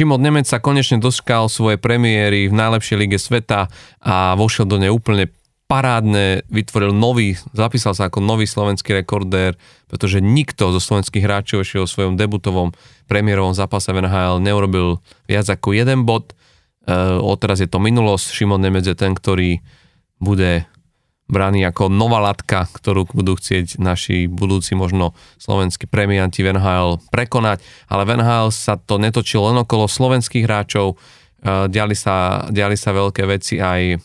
Šimon Nemec sa konečne doskal svoje premiéry v najlepšej lige sveta a vošiel do nej úplne parádne, vytvoril nový, zapísal sa ako nový slovenský rekordér, pretože nikto zo slovenských hráčov ešte o svojom debutovom premiérovom zápase v NHL neurobil viac ako jeden bod. E, odteraz je to minulosť. Šimon Nemec je ten, ktorý bude braný ako nová latka, ktorú budú chcieť naši budúci možno slovenskí premianti v prekonať, ale v sa to netočilo len okolo slovenských hráčov, e, diali sa, diali sa veľké veci aj,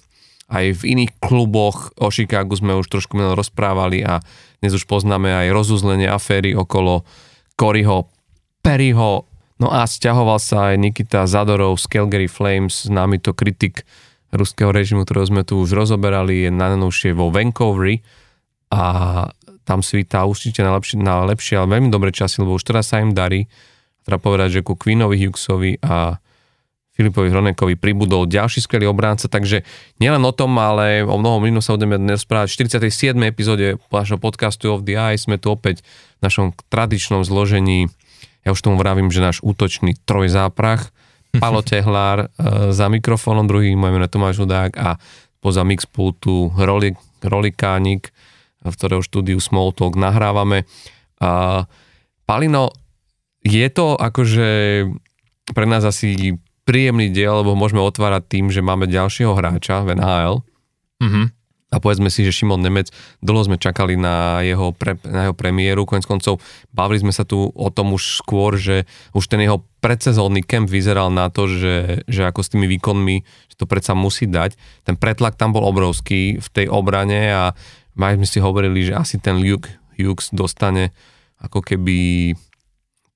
aj v iných kluboch, o Chicagu sme už trošku minul rozprávali a dnes už poznáme aj rozuzlenie aféry okolo Coryho Perryho, no a stiahoval sa aj Nikita Zadorov z Calgary Flames, známy to kritik ruského režimu, ktorého sme tu už rozoberali, je najnovšie vo Vancouveri a tam svítá určite na lepšie, na lepšie, ale veľmi dobré časy, lebo už teraz sa im darí. Treba povedať, že ku Queenovi Hughesovi a Filipovi Hronekovi pribudol ďalší skvelý obránca, takže nielen o tom, ale o mnohom inom sa budeme dnes správať. V 47. epizóde našho podcastu of the Eye sme tu opäť v našom tradičnom zložení. Ja už tomu vravím, že náš útočný trojzáprach Palo Tehlár e, za mikrofónom, druhý môj meno Tomáš Hudák a poza mixpultu Roli, Rolikánik, v ktorého štúdiu Smalltalk nahrávame. A Palino, je to akože pre nás asi príjemný diel, lebo môžeme otvárať tým, že máme ďalšieho hráča v NHL. Mm-hmm a povedzme si, že Šimon Nemec, dlho sme čakali na jeho, pre, na jeho premiéru, konec koncov bavili sme sa tu o tom už skôr, že už ten jeho predsezónny kemp vyzeral na to, že, že ako s tými výkonmi, že to predsa musí dať. Ten pretlak tam bol obrovský v tej obrane a my sme si hovorili, že asi ten Luke Hughes dostane ako keby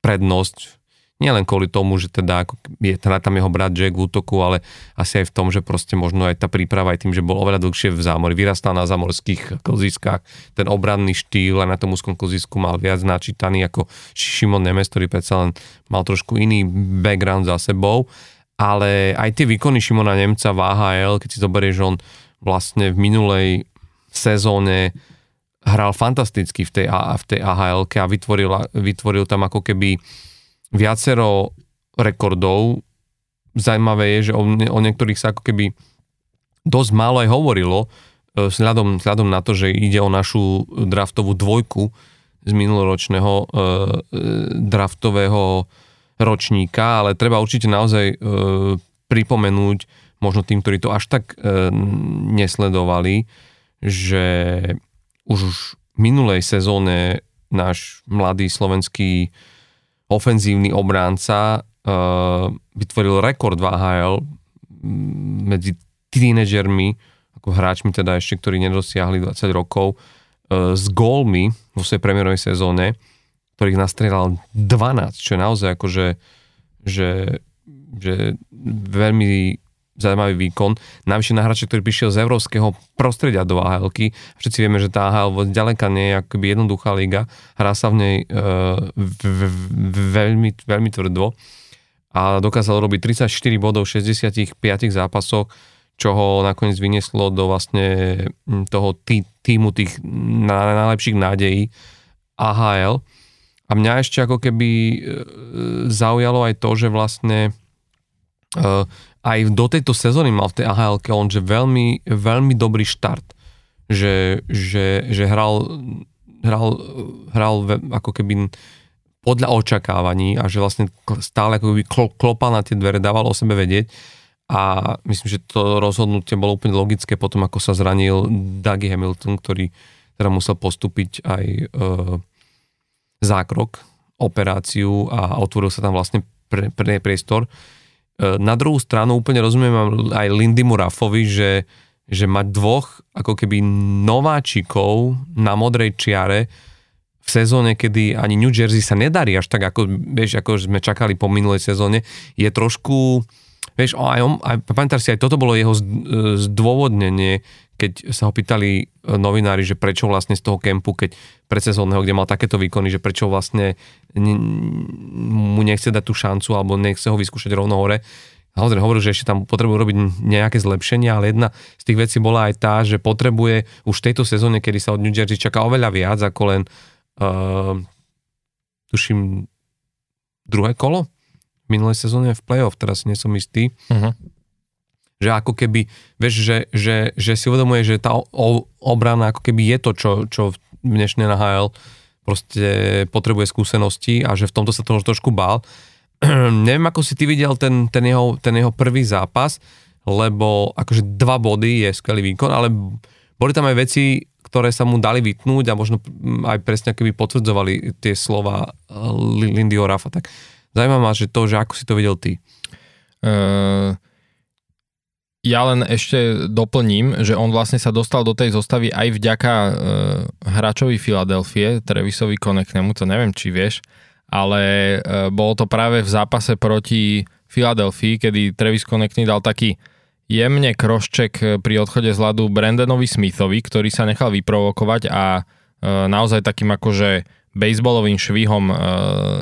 prednosť Nielen kvôli tomu, že teda ako je teda tam jeho brat Jack v útoku, ale asi aj v tom, že proste možno aj tá príprava aj tým, že bol oveľa dlhšie v zámori, vyrastal na zamorských kloziskách, ten obranný štýl a na tom úzkom klozisku mal viac načítaný ako Šimon Nemes, ktorý predsa len mal trošku iný background za sebou, ale aj tie výkony Šimona Nemca v AHL, keď si zoberieš, on vlastne v minulej sezóne hral fantasticky v tej, v tej AHL a vytvoril, vytvoril tam ako keby viacero rekordov. Zajímavé je, že o, o niektorých sa ako keby dosť málo aj hovorilo, e, vzhľadom, vzhľadom na to, že ide o našu draftovú dvojku z minuloročného e, e, draftového ročníka, ale treba určite naozaj e, pripomenúť možno tým, ktorí to až tak e, nesledovali, že už v minulej sezóne náš mladý slovenský ofenzívny obránca uh, vytvoril rekord v AHL medzi tínedžermi, ako hráčmi teda ešte, ktorí nedosiahli 20 rokov, uh, s gólmi vo svojej premiérovej sezóne, ktorých nastrelal 12, čo je naozaj akože že, že veľmi zaujímavý výkon. Navyše na hráča, ktorý prišiel z európskeho prostredia do ahl Všetci vieme, že tá AHL ďaleka nie je akoby jednoduchá liga. Hrá sa v nej e, veľmi, veľmi tvrdo a dokázal robiť 34 bodov v 65 zápasoch, čo ho nakoniec vynieslo do vlastne toho tý, týmu tých najlepších nádejí AHL. A mňa ešte ako keby e, zaujalo aj to, že vlastne e, aj do tejto sezóny mal v tej ahl on že veľmi, veľmi dobrý štart. Že, že, že hral, hral, hral ako keby podľa očakávaní a že vlastne stále ako keby klopal na tie dvere, dával o sebe vedieť a myslím, že to rozhodnutie bolo úplne logické potom, ako sa zranil Dougie Hamilton, ktorý teda musel postúpiť aj e, zákrok, operáciu a otvoril sa tam vlastne pre, pre priestor na druhú stranu úplne rozumiem aj Lindy Murafovi, že, že mať dvoch ako keby nováčikov na modrej čiare v sezóne, kedy ani New Jersey sa nedarí až tak, ako, vieš, ako sme čakali po minulej sezóne, je trošku, vieš, aj, on, aj si, aj toto bolo jeho zdôvodnenie, keď sa ho pýtali e, novinári, že prečo vlastne z toho kempu, keď predsezónneho, kde mal takéto výkony, že prečo vlastne ne, mu nechce dať tú šancu alebo nechce ho vyskúšať rovno hore. Naozaj hovoril, že ešte tam potrebujú robiť nejaké zlepšenia, ale jedna z tých vecí bola aj tá, že potrebuje už v tejto sezóne, kedy sa od New Jersey čaká oveľa viac ako len uh, tuším druhé kolo minulej sezóne v playoff, teraz nie som istý. Uh-huh. Že ako keby, vieš, že, že, že si uvedomuje, že tá obrana ako keby je to, čo, čo v dnešnej NHL proste potrebuje skúsenosti a že v tomto sa to trošku bál. Neviem, ako si ty videl ten, ten, jeho, ten jeho prvý zápas, lebo akože dva body je skvelý výkon, ale boli tam aj veci, ktoré sa mu dali vytnúť a možno aj presne keby potvrdzovali tie slova eh, Lindyho Rafa. Tak zaujímavé ma, že to, že ako si to videl ty. Uh, ja len ešte doplním, že on vlastne sa dostal do tej zostavy aj vďaka uh, hráčovi Filadelfie, Trevisovi Koneknemu, to neviem, či vieš, ale uh, bolo to práve v zápase proti Filadelfii, kedy Travis Konekny dal taký jemne krošček pri odchode z ľadu Brandonovi Smithovi, ktorý sa nechal vyprovokovať a uh, naozaj takým akože baseballovým švihom uh,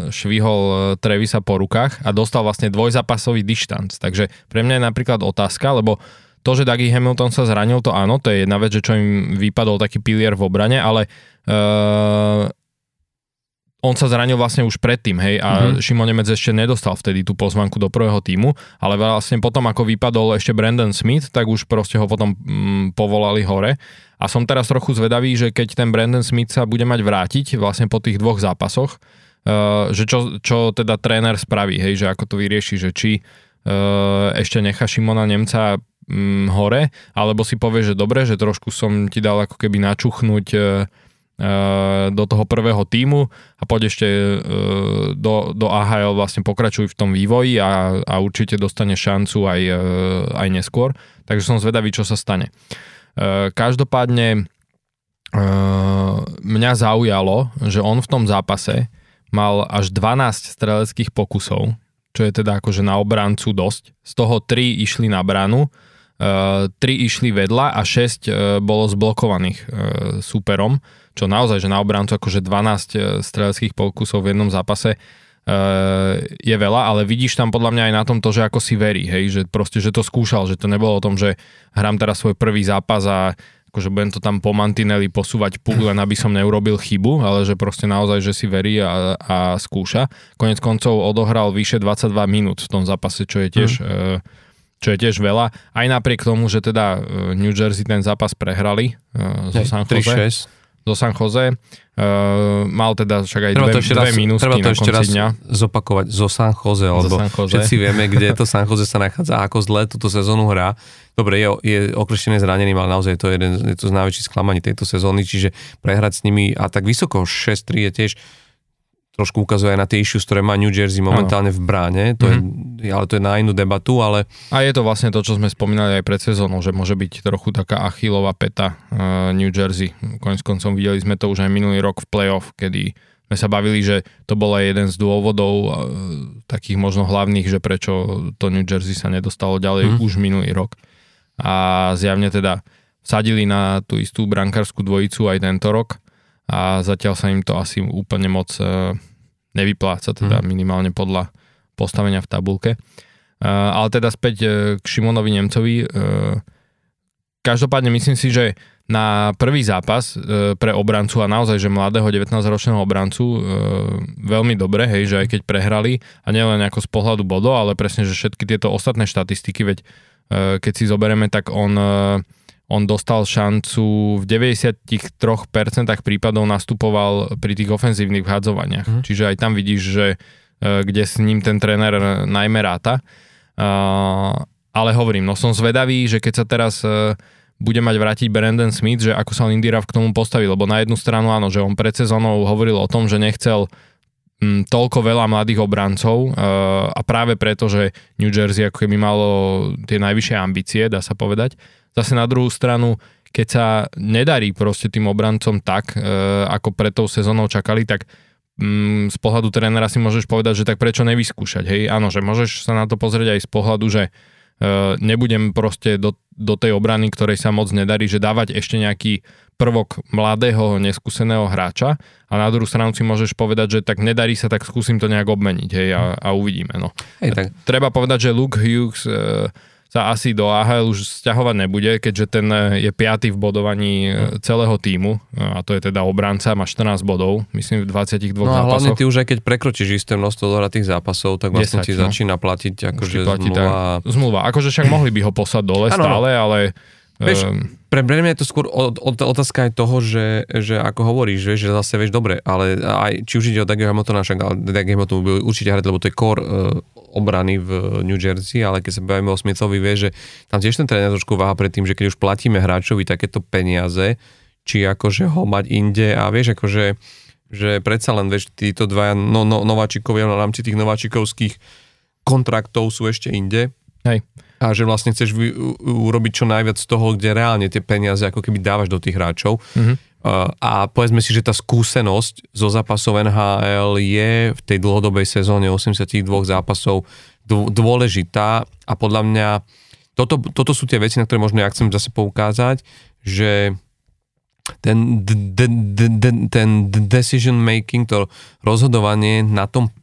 švihol uh, Trevisa po rukách a dostal vlastne dvojzápasový dištanc. Takže pre mňa je napríklad otázka, lebo to, že Dougie Hamilton sa zranil, to áno, to je jedna vec, že čo im vypadol taký pilier v obrane, ale uh, on sa zranil vlastne už predtým, hej, a mm-hmm. Šimon Nemec ešte nedostal vtedy tú pozvanku do prvého týmu, ale vlastne potom, ako vypadol ešte Brandon Smith, tak už proste ho potom mm, povolali hore a som teraz trochu zvedavý, že keď ten Brandon Smith sa bude mať vrátiť vlastne po tých dvoch zápasoch, uh, že čo, čo teda tréner spraví, hej, že ako to vyrieši, že či uh, ešte nechá Šimona Nemca um, hore, alebo si povie, že dobre, že trošku som ti dal ako keby načuchnúť uh, do toho prvého týmu a poď ešte do, do AHL vlastne pokračuj v tom vývoji a, a určite dostane šancu aj, aj neskôr. Takže som zvedavý, čo sa stane. Eh, každopádne eh, mňa zaujalo, že on v tom zápase mal až 12 streleckých pokusov, čo je teda akože na obrancu dosť. Z toho 3 išli na branu, 3 eh, išli vedľa a 6 bolo zblokovaných súperom, čo naozaj, že na obrancu akože 12 streleckých pokusov v jednom zápase je veľa, ale vidíš tam podľa mňa aj na tom to, že ako si verí, hej, že proste, že to skúšal, že to nebolo o tom, že hrám teraz svoj prvý zápas a akože budem to tam po mantineli posúvať púk, len aby som neurobil chybu, ale že proste naozaj, že si verí a, a skúša. Konec koncov odohral vyše 22 minút v tom zápase, čo je tiež, mm. čo je tiež veľa. Aj napriek tomu, že teda e, New Jersey ten zápas prehrali zo San Jose zo San Jose. Uh, mal teda však aj treba dve, dve minúty treba to na ešte raz dňa. zopakovať zo San Jose, lebo San Jose. všetci vieme, kde to San Jose sa nachádza, ako zle túto sezónu hrá. Dobre, je, je okreštené zranený, ale naozaj to je jeden je to z najväčších sklamaní tejto sezóny, čiže prehrať s nimi a tak vysoko 6-3 je tiež trošku ukazuje aj na tie issues, ktoré má New Jersey momentálne v bráne, to mm-hmm. je, ale to je na inú debatu, ale... A je to vlastne to, čo sme spomínali aj pred sezónou, že môže byť trochu taká achilová peta uh, New Jersey. Konec koncom videli sme to už aj minulý rok v playoff, kedy sme sa bavili, že to bol aj jeden z dôvodov uh, takých možno hlavných, že prečo to New Jersey sa nedostalo ďalej mm. už minulý rok. A zjavne teda sadili na tú istú brankárskú dvojicu aj tento rok a zatiaľ sa im to asi úplne moc uh, nevypláca, teda mm. minimálne podľa postavenia v tabulke. Uh, ale teda späť uh, k Šimonovi Nemcovi. Každopádne myslím si, že na prvý zápas pre obrancu a naozaj, že mladého 19-ročného obrancu veľmi dobre, hej, že aj keď prehrali a nielen ako z pohľadu bodov, ale presne, že všetky tieto ostatné štatistiky, veď keď si zoberieme, tak on on dostal šancu v 93% prípadov nastupoval pri tých ofenzívnych vhadzovaniach. Mm. Čiže aj tam vidíš, že e, kde s ním ten tréner najmä ráta. Ale hovorím, no som zvedavý, že keď sa teraz e, bude mať vrátiť Brandon Smith, že ako sa Lindy k tomu postaví, lebo na jednu stranu áno, že on pred sezónou hovoril o tom, že nechcel toľko veľa mladých obrancov e, a práve preto, že New Jersey ako keby malo tie najvyššie ambície, dá sa povedať, Zase na druhú stranu, keď sa nedarí proste tým obrancom tak, e, ako pred tou sezónou čakali, tak mm, z pohľadu trénera si môžeš povedať, že tak prečo nevyskúšať, hej? Áno, že môžeš sa na to pozrieť aj z pohľadu, že e, nebudem proste do, do tej obrany, ktorej sa moc nedarí, že dávať ešte nejaký prvok mladého, neskúseného hráča a na druhú stranu si môžeš povedať, že tak nedarí sa, tak skúsim to nejak obmeniť, hej, a, a uvidíme, no. Hej, tak. Treba povedať, že Luke Hughes e, sa asi do AHL už stiahovať nebude, keďže ten je piatý v bodovaní e, celého týmu a to je teda obranca, má 14 bodov, myslím v 22 no, a hlavne ty už aj keď prekročíš isté množstvo dohratých zápasov, tak vlastne 10, ti no. začína platiť akože zmluva. Tá, zmluva. Akože však mohli by ho poslať dole ano, stále, ale Vieš, um, pre, mňa je to skôr otázka aj toho, že, že ako hovoríš, vieš, že zase vieš dobre, ale aj či už ide o Dagiho Hamiltona, však ale Dagiho Hamilton určite hrať, lebo to je core uh, obrany v New Jersey, ale keď sa bavíme o Smithovi, vie, že tam tiež ten tréner trošku váha pred tým, že keď už platíme hráčovi takéto peniaze, či akože ho mať inde a vieš, akože že predsa len, vieš, títo dvaja no, no, nováčikovia v rámci tých nováčikovských kontraktov sú ešte inde. Hej a že vlastne chceš vy, urobiť čo najviac z toho, kde reálne tie peniaze ako keby dávaš do tých hráčov. Mm-hmm. Uh, a povedzme si, že tá skúsenosť zo zápasov NHL je v tej dlhodobej sezóne 82 zápasov dôležitá. A podľa mňa toto, toto sú tie veci, na ktoré možno ja chcem zase poukázať, že ten, de, de, de, ten decision making, to rozhodovanie na tom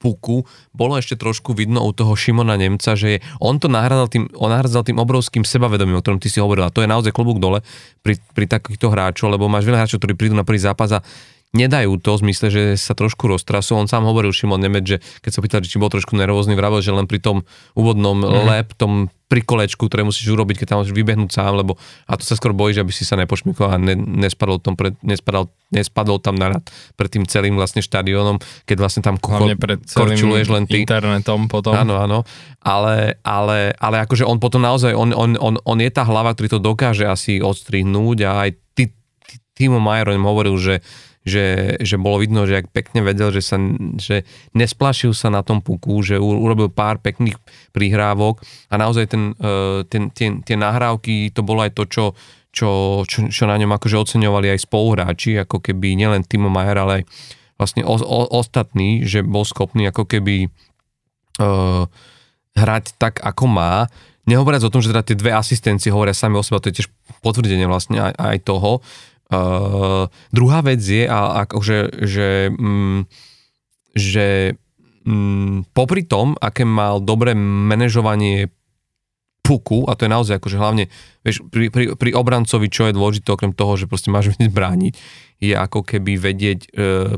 puku bolo ešte trošku vidno u toho Šimona Nemca, že on to nahradzal tým, on nahradzal tým obrovským sebavedomím, o ktorom ty si hovoril. A to je naozaj klobúk dole pri, pri takýchto hráčov, lebo máš veľa hráčov, ktorí prídu na prvý zápas a nedajú to v zmysle, že sa trošku roztrasú. On sám hovoril, Šimon Nemec, že keď sa pýtali, či bol trošku nervózny, vravel, že len pri tom úvodnom mm-hmm. lep, tom pri kolečku, ktoré musíš urobiť, keď tam musíš vybehnúť sám, lebo a to sa skôr bojíš, aby si sa nepošmykol a ne, nespadol, tom pred, nespadal, nespadol tam narad pred tým celým vlastne štadiónom, keď vlastne tam kucho, pred korčuluješ len ty. internetom potom. Áno, áno. Ale, ale, ale akože on potom naozaj, on, on, on, on je tá hlava, ktorý to dokáže asi odstrihnúť a aj Timo Majer hovoril, že že, že bolo vidno, že ak pekne vedel, že, sa, že nesplašil sa na tom puku, že urobil pár pekných prihrávok a naozaj ten, e, ten, tie, tie nahrávky, to bolo aj to, čo, čo, čo, čo na ňom akože oceňovali aj spoluhráči, ako keby nielen Timo Majer, ale aj vlastne o, o, ostatní, že bol schopný ako keby uh, hrať tak, ako má. Nehovoriac o tom, že teda tie dve asistencie hovoria sami o sebe, to je tiež potvrdenie vlastne aj, aj toho, Uh, druhá vec je, a akože, že, mm, že mm, popri tom, aké mal dobré manažovanie puku, a to je naozaj akože hlavne, vieš, pri, pri, pri obrancovi, čo je dôležité, okrem toho, že proste máš vedieť brániť, je ako keby vedieť e,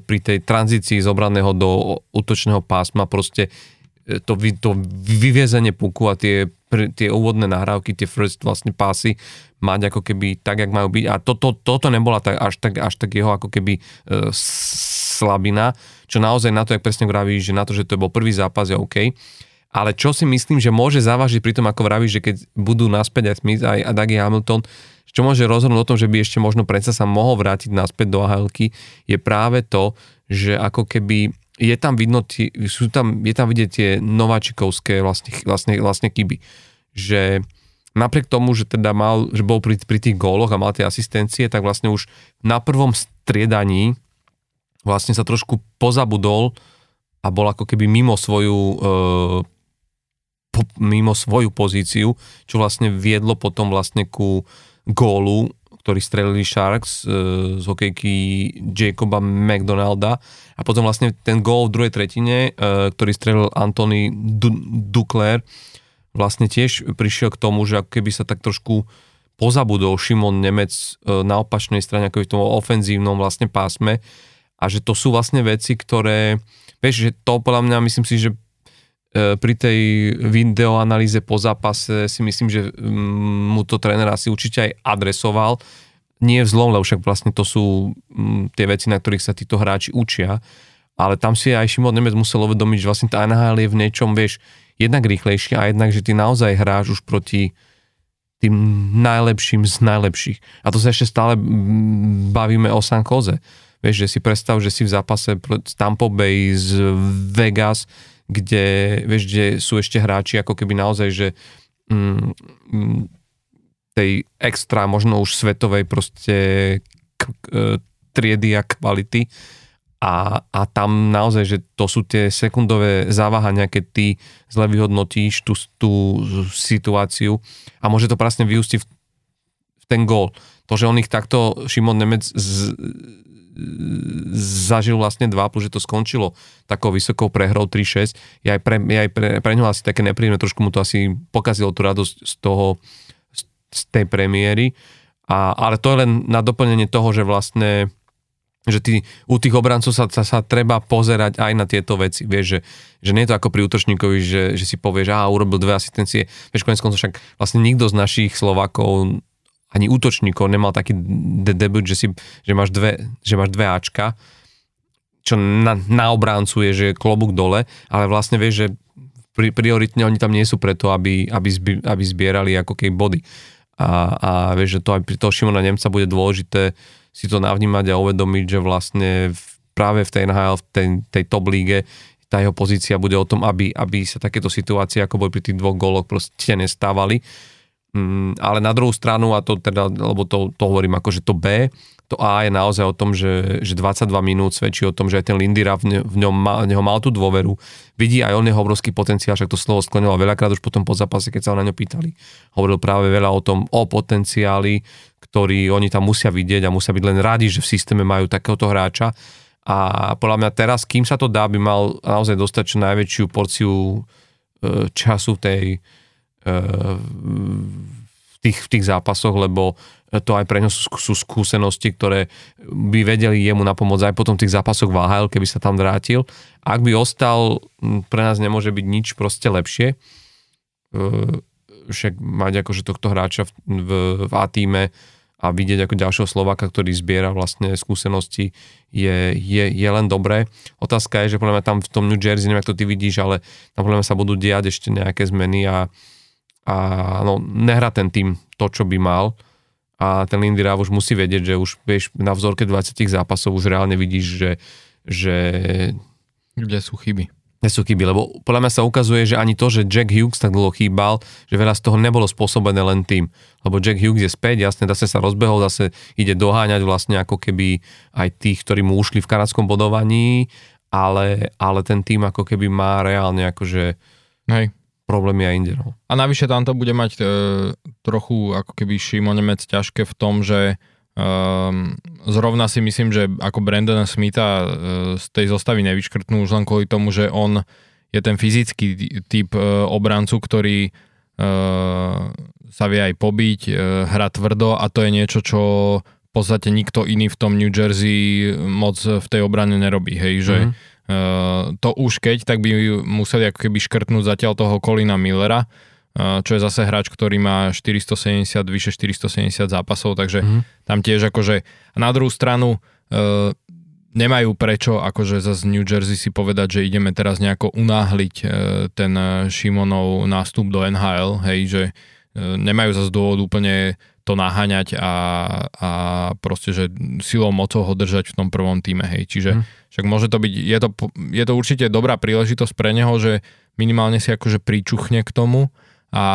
pri tej tranzícii z obranného do útočného pásma proste e, to, to vyviezenie puku a tie, tie úvodné nahrávky, tie first vlastne pásy mať ako keby tak, jak majú byť. A to, to, toto nebola tak, až, tak, až tak jeho ako keby e, slabina, čo naozaj na to, jak presne vraví, že na to, že to bol prvý zápas je OK. Ale čo si myslím, že môže závažiť pri tom, ako vravíš, že keď budú naspäť aj Smith aj a Dougie Hamilton, čo môže rozhodnúť o tom, že by ešte možno predsa sa mohol vrátiť naspäť do ahl je práve to, že ako keby je tam vidno, sú tam, je tam vidieť tie nováčikovské vlastne, vlastne, vlastne kyby. Že napriek tomu, že teda mal, že bol pri, pri tých góloch a mal tie asistencie, tak vlastne už na prvom striedaní vlastne sa trošku pozabudol a bol ako keby mimo svoju e, po, mimo svoju pozíciu, čo vlastne viedlo potom vlastne ku gólu, ktorý strelili Sharks e, z hokejky Jacoba McDonalda. A potom vlastne ten gól v druhej tretine, e, ktorý strelil Anthony Duclair, vlastne tiež prišiel k tomu, že ako keby sa tak trošku pozabudol Šimon Nemec e, na opačnej strane, ako v tom ofenzívnom vlastne pásme a že to sú vlastne veci, ktoré, vieš, že to podľa mňa myslím si, že e, pri tej videoanalýze po zápase si myslím, že mm, mu to tréner asi určite aj adresoval. Nie v zlom, lebo však vlastne to sú mm, tie veci, na ktorých sa títo hráči učia. Ale tam si aj Šimon Nemec musel uvedomiť, že vlastne tá NHL je v niečom, vieš, jednak rýchlejšie a jednak, že ty naozaj hráš už proti tým najlepším z najlepších. A to sa ešte stále bavíme o San Jose. Vieš, že si predstav, že si v zápase z Tampa Bay, z Vegas, kde, vieš, kde sú ešte hráči ako keby naozaj, že mm, mm tej extra, možno už svetovej proste k, k, e, triedy a kvality a, a tam naozaj, že to sú tie sekundové závahania, keď ty zle vyhodnotíš tú, tú situáciu a môže to presne vyústiť v, ten gól. To, že on ich takto, Šimon Nemec z, zažil vlastne 2, plus že to skončilo takou vysokou prehrou 3-6, je aj pre, je aj pre, pre ňo asi také nepríjemné, trošku mu to asi pokazilo tú radosť z toho, z tej premiéry. A, ale to je len na doplnenie toho, že vlastne že ty, u tých obrancov sa, sa, sa treba pozerať aj na tieto veci. Vieš, že, že nie je to ako pri útočníkovi, že, že si povieš, že urobil dve asistencie. Vieš, konec koncov však vlastne nikto z našich Slovákov ani útočníkov nemal taký de- debut, že, si, že, máš dve, že máš dve Ačka, čo na, na obráncu je, že klobúk dole, ale vlastne vieš, že pri, prioritne oni tam nie sú preto, aby, aby, zbi, aby zbierali ako kej body. A, a vieš, že to aj pri toho Šimona Nemca bude dôležité si to navnímať a uvedomiť, že vlastne práve v tej NHL, v tej, tej top líge, tá jeho pozícia bude o tom, aby, aby sa takéto situácie, ako boli pri tých dvoch goloch, proste nestávali. Mm, ale na druhú stranu, a to teda, lebo to, to hovorím ako, že to B, to A je naozaj o tom, že, že 22 minút svedčí o tom, že aj ten Lindira v, ne, v ňom má, neho mal tú dôveru. Vidí aj on jeho obrovský potenciál, však to slovo skloňoval veľakrát už potom po zápase, keď sa ho na ňo pýtali. Hovoril práve veľa o tom, o potenciáli, ktorý oni tam musia vidieť a musia byť len radi, že v systéme majú takéhoto hráča. A podľa mňa teraz, kým sa to dá, by mal naozaj dostať čo najväčšiu porciu e, času tej, e, v, tých, v tých zápasoch, lebo to aj pre ňo sú, skúsenosti, ktoré by vedeli jemu napomôcť aj potom v tých zápasoch v keby sa tam vrátil. Ak by ostal, pre nás nemôže byť nič proste lepšie. E, však mať akože tohto hráča v, v, v A-týme a vidieť ako ďalšieho Slováka, ktorý zbiera vlastne skúsenosti, je, je, je len dobré. Otázka je, že podľa mňa tam v tom New Jersey, neviem, ako to ty vidíš, ale tam podľa mňa sa budú diať ešte nejaké zmeny a, a no, nehrá ten tým to, čo by mal a ten Lindy Rav už musí vedieť, že už vieš, na vzorke 20 zápasov už reálne vidíš, že, že kde sú chyby. Kde sú chyby, lebo podľa mňa sa ukazuje, že ani to, že Jack Hughes tak dlho chýbal, že veľa z toho nebolo spôsobené len tým. Lebo Jack Hughes je späť, jasne, zase sa rozbehol, zase ide doháňať vlastne ako keby aj tých, ktorí mu ušli v kanadskom bodovaní, ale, ale ten tým ako keby má reálne akože Hej problémy aj inde. No. A navyše tam to bude mať e, trochu ako keby Šimo Nemec ťažké v tom, že e, zrovna si myslím, že ako Brandon Smitha e, z tej zostavy nevyškrtnú už len kvôli tomu, že on je ten fyzický typ e, obrancu, ktorý e, sa vie aj pobiť, e, hra tvrdo a to je niečo, čo v podstate nikto iný v tom New Jersey moc v tej obrane nerobí, hej, že mm-hmm Eh, to už keď, tak by museli ako keby škrtnúť zatiaľ toho Colina Millera, čo je zase hráč, ktorý má 470, vyše 470 zápasov, takže mm. tam tiež akože na druhú stranu eh, nemajú prečo akože za New Jersey si povedať, že ideme teraz nejako unáhliť ten Šimonov nástup do NHL, hej, že nemajú zase dôvod úplne to naháňať a, a proste, že silou mocou ho držať v tom prvom týme, hej, čiže mm však môže to byť, je to, je to určite dobrá príležitosť pre neho, že minimálne si akože pričuchne k tomu a,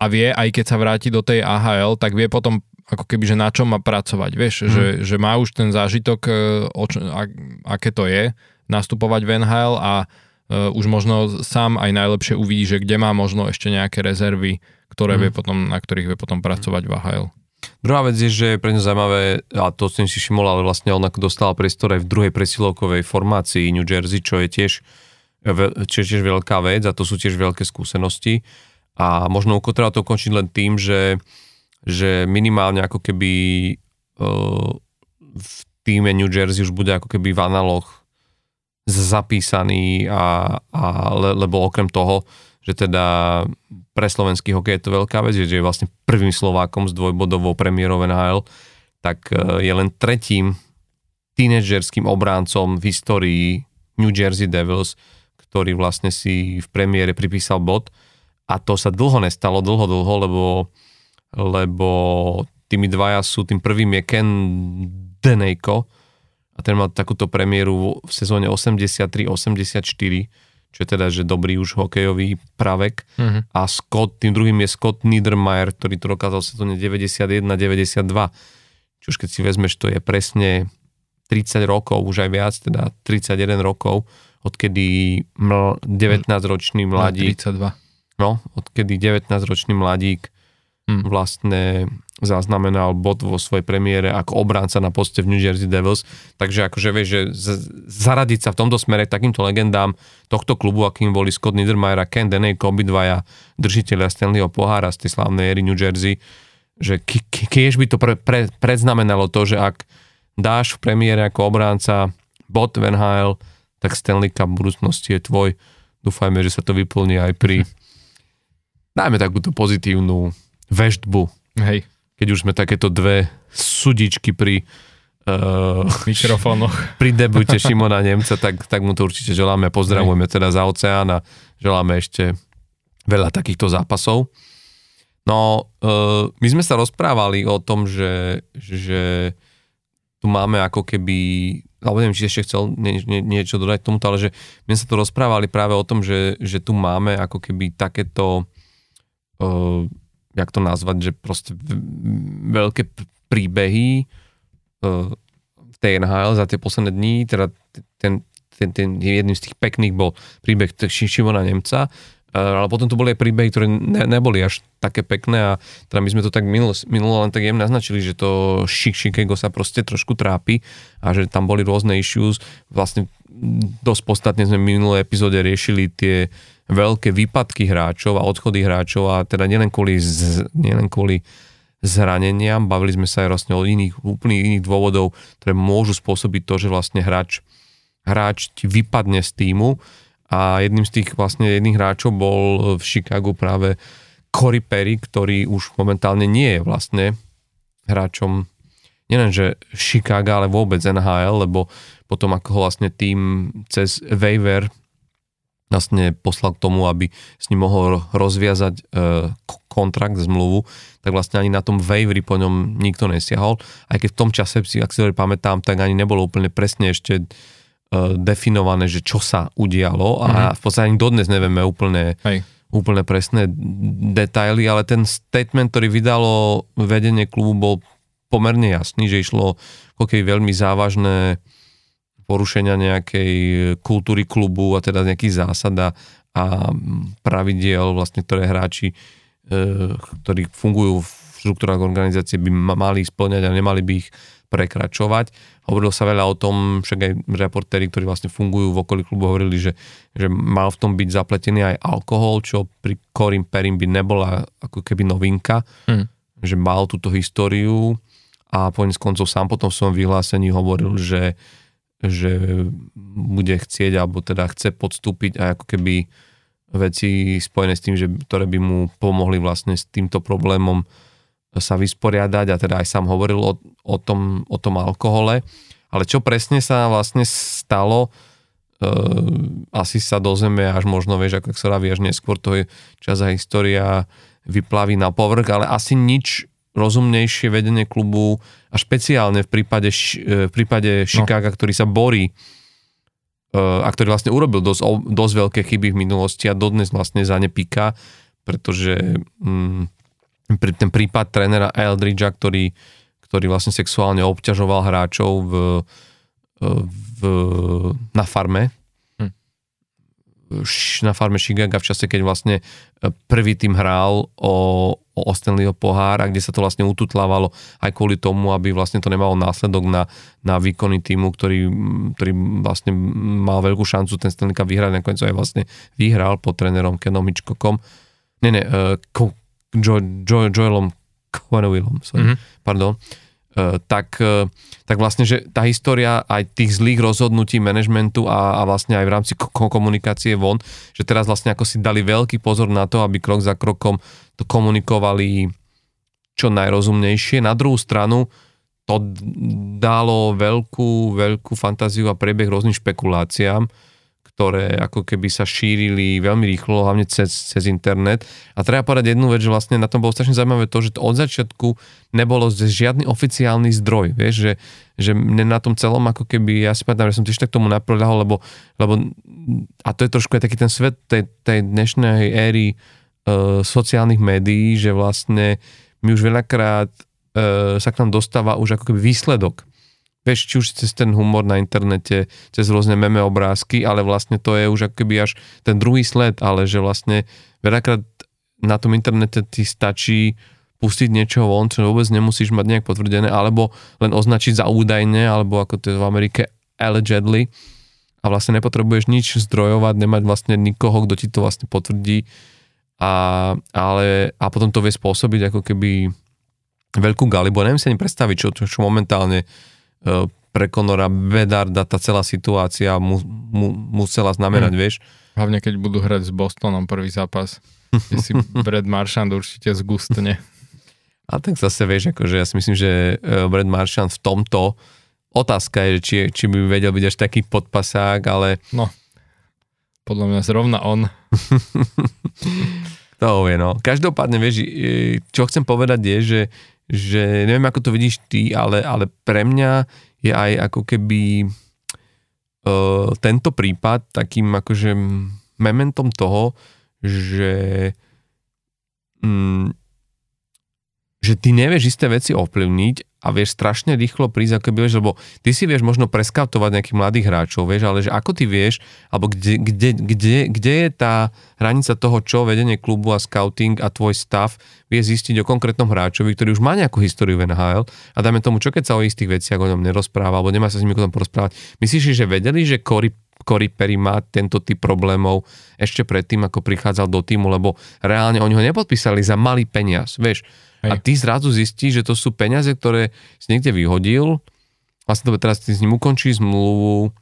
a vie, aj keď sa vráti do tej AHL, tak vie potom ako keby, že na čom má pracovať, vieš, hmm. že, že má už ten zážitok, e, o čo, a, aké to je nastupovať v NHL a uh, už možno sám aj najlepšie uvidí, že kde má možno ešte nejaké rezervy, ktoré hmm. vie potom, na ktorých vie potom pracovať v AHL. Druhá vec je, že je pre ňa zaujímavé, a to som si všimol, ale vlastne on ako dostal priestor aj v druhej presilovkovej formácii New Jersey, čo je tiež, čo je tiež veľká vec a to sú tiež veľké skúsenosti. A možno treba to ukončiť len tým, že, že minimálne ako keby uh, v týme New Jersey už bude ako keby v analóg zapísaný a, a le, lebo okrem toho, že teda pre slovenský hokej je to veľká vec, že je vlastne prvým Slovákom s dvojbodovou premiérou NHL, tak e, je len tretím tínedžerským obráncom v histórii New Jersey Devils, ktorý vlastne si v premiére pripísal bod a to sa dlho nestalo, dlho, dlho, lebo, lebo tými dvaja sú, tým prvým je Ken Denejko a ten mal takúto premiéru v sezóne 83-84 čo je teda, že dobrý už hokejový pravek. Uh-huh. A Scott, tým druhým je Scott Niedermayer, ktorý to dokázal sa to 91-92. Čo už keď si vezmeš, to je presne 30 rokov, už aj viac, teda 31 rokov, odkedy ml, 19-ročný no, mladík... 32. No, odkedy 19-ročný mladík hmm. vlastne zaznamenal bod vo svojej premiére ako obránca na poste v New Jersey Devils, takže akože vieš, že z- zaradiť sa v tomto smere k takýmto legendám tohto klubu, akým boli Scott Niedermayer a Ken Denejko, obidvaja držiteľia Stanleyho pohára z tej slávnej éry New Jersey, že keď by to pre, pre, predznamenalo to, že ak dáš v premiére ako obránca bod Van Hale, tak Stanley Cup v budúcnosti je tvoj. Dúfajme, že sa to vyplní aj pri dajme takúto pozitívnu veštbu. Hej. Keď už sme takéto dve sudičky pri uh, mikrofónoch. Pri debute Šimona Nemca, tak, tak mu to určite želáme. Pozdravujeme teda za oceán a želáme ešte veľa takýchto zápasov. No, uh, my sme sa rozprávali o tom, že, že tu máme ako keby alebo neviem, či ešte chcel nie, nie, niečo dodať k tomuto, ale že my sa to rozprávali práve o tom, že, že tu máme ako keby takéto, uh, jak to nazvať, že proste veľké príbehy uh, v tej NHL za tie posledné dní, teda ten, ten, ten jedným z tých pekných bol príbeh Šimona Nemca, Eh, ale potom tu boli aj príbehy, ktoré ne, neboli až také pekné a teda my sme to tak minulo, minulo len tak jemne naznačili, že to Chicago sa proste trošku trápi a že tam boli rôzne issues. Vlastne dosť podstatne sme v minulé epizóde riešili tie veľké výpadky hráčov a odchody hráčov a teda nielen kvôli, z, nielen kvôli zraneniam, bavili sme sa aj vlastne o iných, úplne iných dôvodov, ktoré môžu spôsobiť to, že vlastne hráč, hráč vypadne z týmu a jedným z tých vlastne jedných hráčov bol v Chicagu práve Corey Perry, ktorý už momentálne nie je vlastne hráčom nielenže Chicago, ale vôbec NHL, lebo potom ako ho vlastne tým cez waiver vlastne poslal k tomu, aby s ním mohol rozviazať e, kontrakt, zmluvu, tak vlastne ani na tom waiveri po ňom nikto nesiahol. Aj keď v tom čase, si, ak si to pamätám, tak ani nebolo úplne presne ešte E, definované, že čo sa udialo a mm-hmm. v podstate ani dodnes nevieme úplne, Hej. Úplne presné detaily, ale ten statement, ktorý vydalo vedenie klubu bol pomerne jasný, že išlo keby veľmi závažné porušenia nejakej kultúry klubu a teda nejakých zásad a pravidiel, vlastne, ktoré hráči, e, ktorí fungujú v štruktúrach organizácie, by mali splňať a nemali by ich prekračovať. Hovorilo sa veľa o tom, však aj reportéri, ktorí vlastne fungujú v okolí klubu, hovorili, že, že mal v tom byť zapletený aj alkohol, čo pri Corim Perim by nebola ako keby novinka, hmm. že mal túto históriu a po koncov sám potom v svojom vyhlásení hovoril, že, že bude chcieť, alebo teda chce podstúpiť aj ako keby veci spojené s tým, že, ktoré by mu pomohli vlastne s týmto problémom sa vysporiadať a teda aj sám hovoril o, o, tom, o tom alkohole. Ale čo presne sa vlastne stalo, e, asi sa dozeme až možno, vieš, ako sa až neskôr to je čas a história vyplaví na povrch, ale asi nič rozumnejšie vedenie klubu a špeciálne v prípade, e, v prípade Chicago, no. ktorý sa borí e, a ktorý vlastne urobil dosť, dosť veľké chyby v minulosti a dodnes vlastne za ne píka, pretože mm, ten prípad trénera Eldridgea, ktorý, ktorý vlastne sexuálne obťažoval hráčov v, v, na farme, hm. na farme Chicago v čase, keď vlastne e, prvý tým hral o, o Stanleyho pohár a kde sa to vlastne ututlávalo aj kvôli tomu, aby vlastne to nemalo následok na, na výkony týmu, ktorý, ktorý vlastne mal veľkú šancu ten Stanley Cup vyhrať, nakoniec aj vlastne vyhral pod trénerom Kenom Hitchcockom. Nie, nie, uh, jo, jo, Joelom Quennevillom, sorry, mm-hmm. pardon, uh, tak, uh, tak vlastne, že tá história aj tých zlých rozhodnutí manažmentu a, a vlastne aj v rámci ko- komunikácie von, že teraz vlastne ako si dali veľký pozor na to, aby krok za krokom to komunikovali čo najrozumnejšie. Na druhú stranu to dalo veľkú, veľkú fantáziu a priebeh rôznym špekuláciám, ktoré ako keby sa šírili veľmi rýchlo, hlavne cez, cez internet. A treba povedať jednu vec, že vlastne na tom bolo strašne zaujímavé to, že to od začiatku nebolo žiadny oficiálny zdroj, vieš, že, že mne na tom celom ako keby, ja si pamätám, že som tiež tak tomu naprľahol, lebo, lebo a to je trošku aj taký ten svet tej, tej dnešnej éry uh, sociálnych médií, že vlastne my už veľakrát uh, sa k nám dostáva už ako keby výsledok vieš, či už cez ten humor na internete, cez rôzne meme obrázky, ale vlastne to je už akoby až ten druhý sled, ale že vlastne veľakrát na tom internete ti stačí pustiť niečo von, čo vôbec nemusíš mať nejak potvrdené, alebo len označiť za údajne, alebo ako to je v Amerike allegedly a vlastne nepotrebuješ nič zdrojovať, nemať vlastne nikoho, kto ti to vlastne potvrdí a, ale, a potom to vie spôsobiť ako keby veľkú galibu. Neviem si ani predstaviť, čo, čo, čo momentálne pre Conora Bedarda tá celá situácia mu, mu, musela znamenať, hmm. vieš. Hlavne keď budú hrať s Bostonom prvý zápas, kde si Brad Marchand určite zgustne. A tak zase vieš, akože ja si myslím, že e, Brad Marchand v tomto otázka je, či, či by vedel byť až taký podpasák, ale... No, podľa mňa zrovna on. to vie, no. Každopádne, vieš, e, čo chcem povedať je, že, že neviem, ako to vidíš ty, ale, ale pre mňa je aj ako keby uh, tento prípad takým akože mementom toho, že um, že ty nevieš isté veci ovplyvniť a vieš strašne rýchlo prísť, ako vieš, lebo ty si vieš možno preskautovať nejakých mladých hráčov, vieš, ale že ako ty vieš, alebo kde, kde, kde, kde je tá hranica toho, čo vedenie klubu a scouting a tvoj stav vie zistiť o konkrétnom hráčovi, ktorý už má nejakú históriu v NHL a dajme tomu, čo keď sa o istých veciach o ňom nerozpráva, alebo nemá sa s ním o tom porozprávať. Myslíš, že vedeli, že Cory Cory Perry má tento typ problémov ešte predtým, ako prichádzal do týmu, lebo reálne oni ho nepodpísali za malý peniaz, vieš Hej. A ty zrazu zistíš, že to sú peniaze, ktoré si niekde vyhodil, vlastne to teraz ty s ním ukončí zmluvu.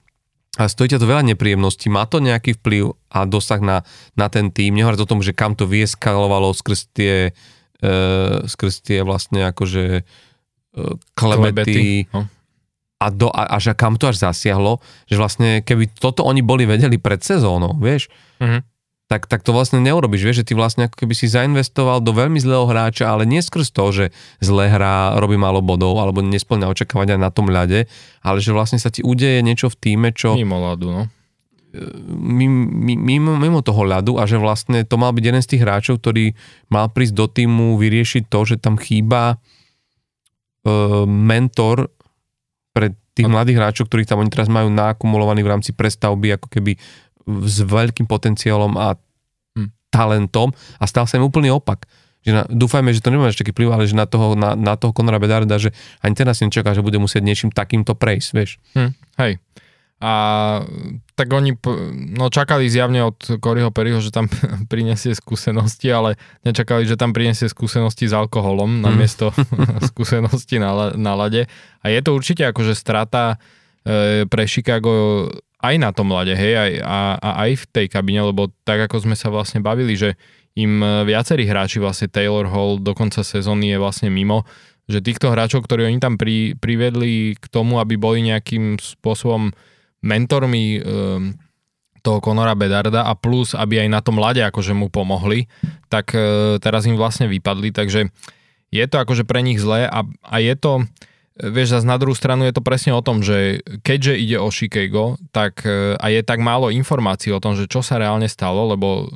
A stojí ťa to veľa nepríjemností, má to nejaký vplyv a dosah na, na ten tým, nehovoriac o tom, že kam to vieskalovalo skrz tie, e, skrz tie vlastne akože e, klebety, klebety. No. A, do, a, až kam to až zasiahlo, že vlastne keby toto oni boli vedeli pred sezónou, vieš, mm-hmm tak, tak to vlastne neurobiš. Vieš, že ty vlastne ako keby si zainvestoval do veľmi zlého hráča, ale nie skrz to, že zle hrá, robí málo bodov alebo nesplňa očakávania na tom ľade, ale že vlastne sa ti udeje niečo v týme, čo... Mimo ľadu, no. Mimo, mimo toho ľadu a že vlastne to mal byť jeden z tých hráčov, ktorý mal prísť do týmu vyriešiť to, že tam chýba uh, mentor pre tých mladých hráčov, ktorých tam oni teraz majú naakumulovaní v rámci prestavby, ako keby s veľkým potenciálom a hm. talentom a stal sa im úplný opak. Že na, dúfajme, že to nebude taký vplyv, ale že na toho, na, na toho Conora Bedarda, že ani teraz nečaká, že bude musieť niečím takýmto prejsť, vieš. Hm, hej. A tak oni no, čakali zjavne od Koryho Perryho, že tam prinesie skúsenosti, ale nečakali, že tam prinesie skúsenosti s alkoholom na hm. miesto skúsenosti na, na lade. A je to určite akože strata e, pre Chicago aj na tom mlade, hej, aj, a, a aj v tej kabine, lebo tak ako sme sa vlastne bavili, že im e, viacerí hráči, vlastne Taylor Hall do konca sezóny je vlastne mimo, že týchto hráčov, ktorí oni tam pri, privedli k tomu, aby boli nejakým spôsobom mentormi um, toho Conora Bedarda a plus, aby aj na tom mlade akože mu pomohli, tak uh, teraz im vlastne vypadli, takže je to akože pre nich zlé a, a je to, Vieš, zase na druhú stranu je to presne o tom, že keďže ide o Chicago, tak e, a je tak málo informácií o tom, že čo sa reálne stalo, lebo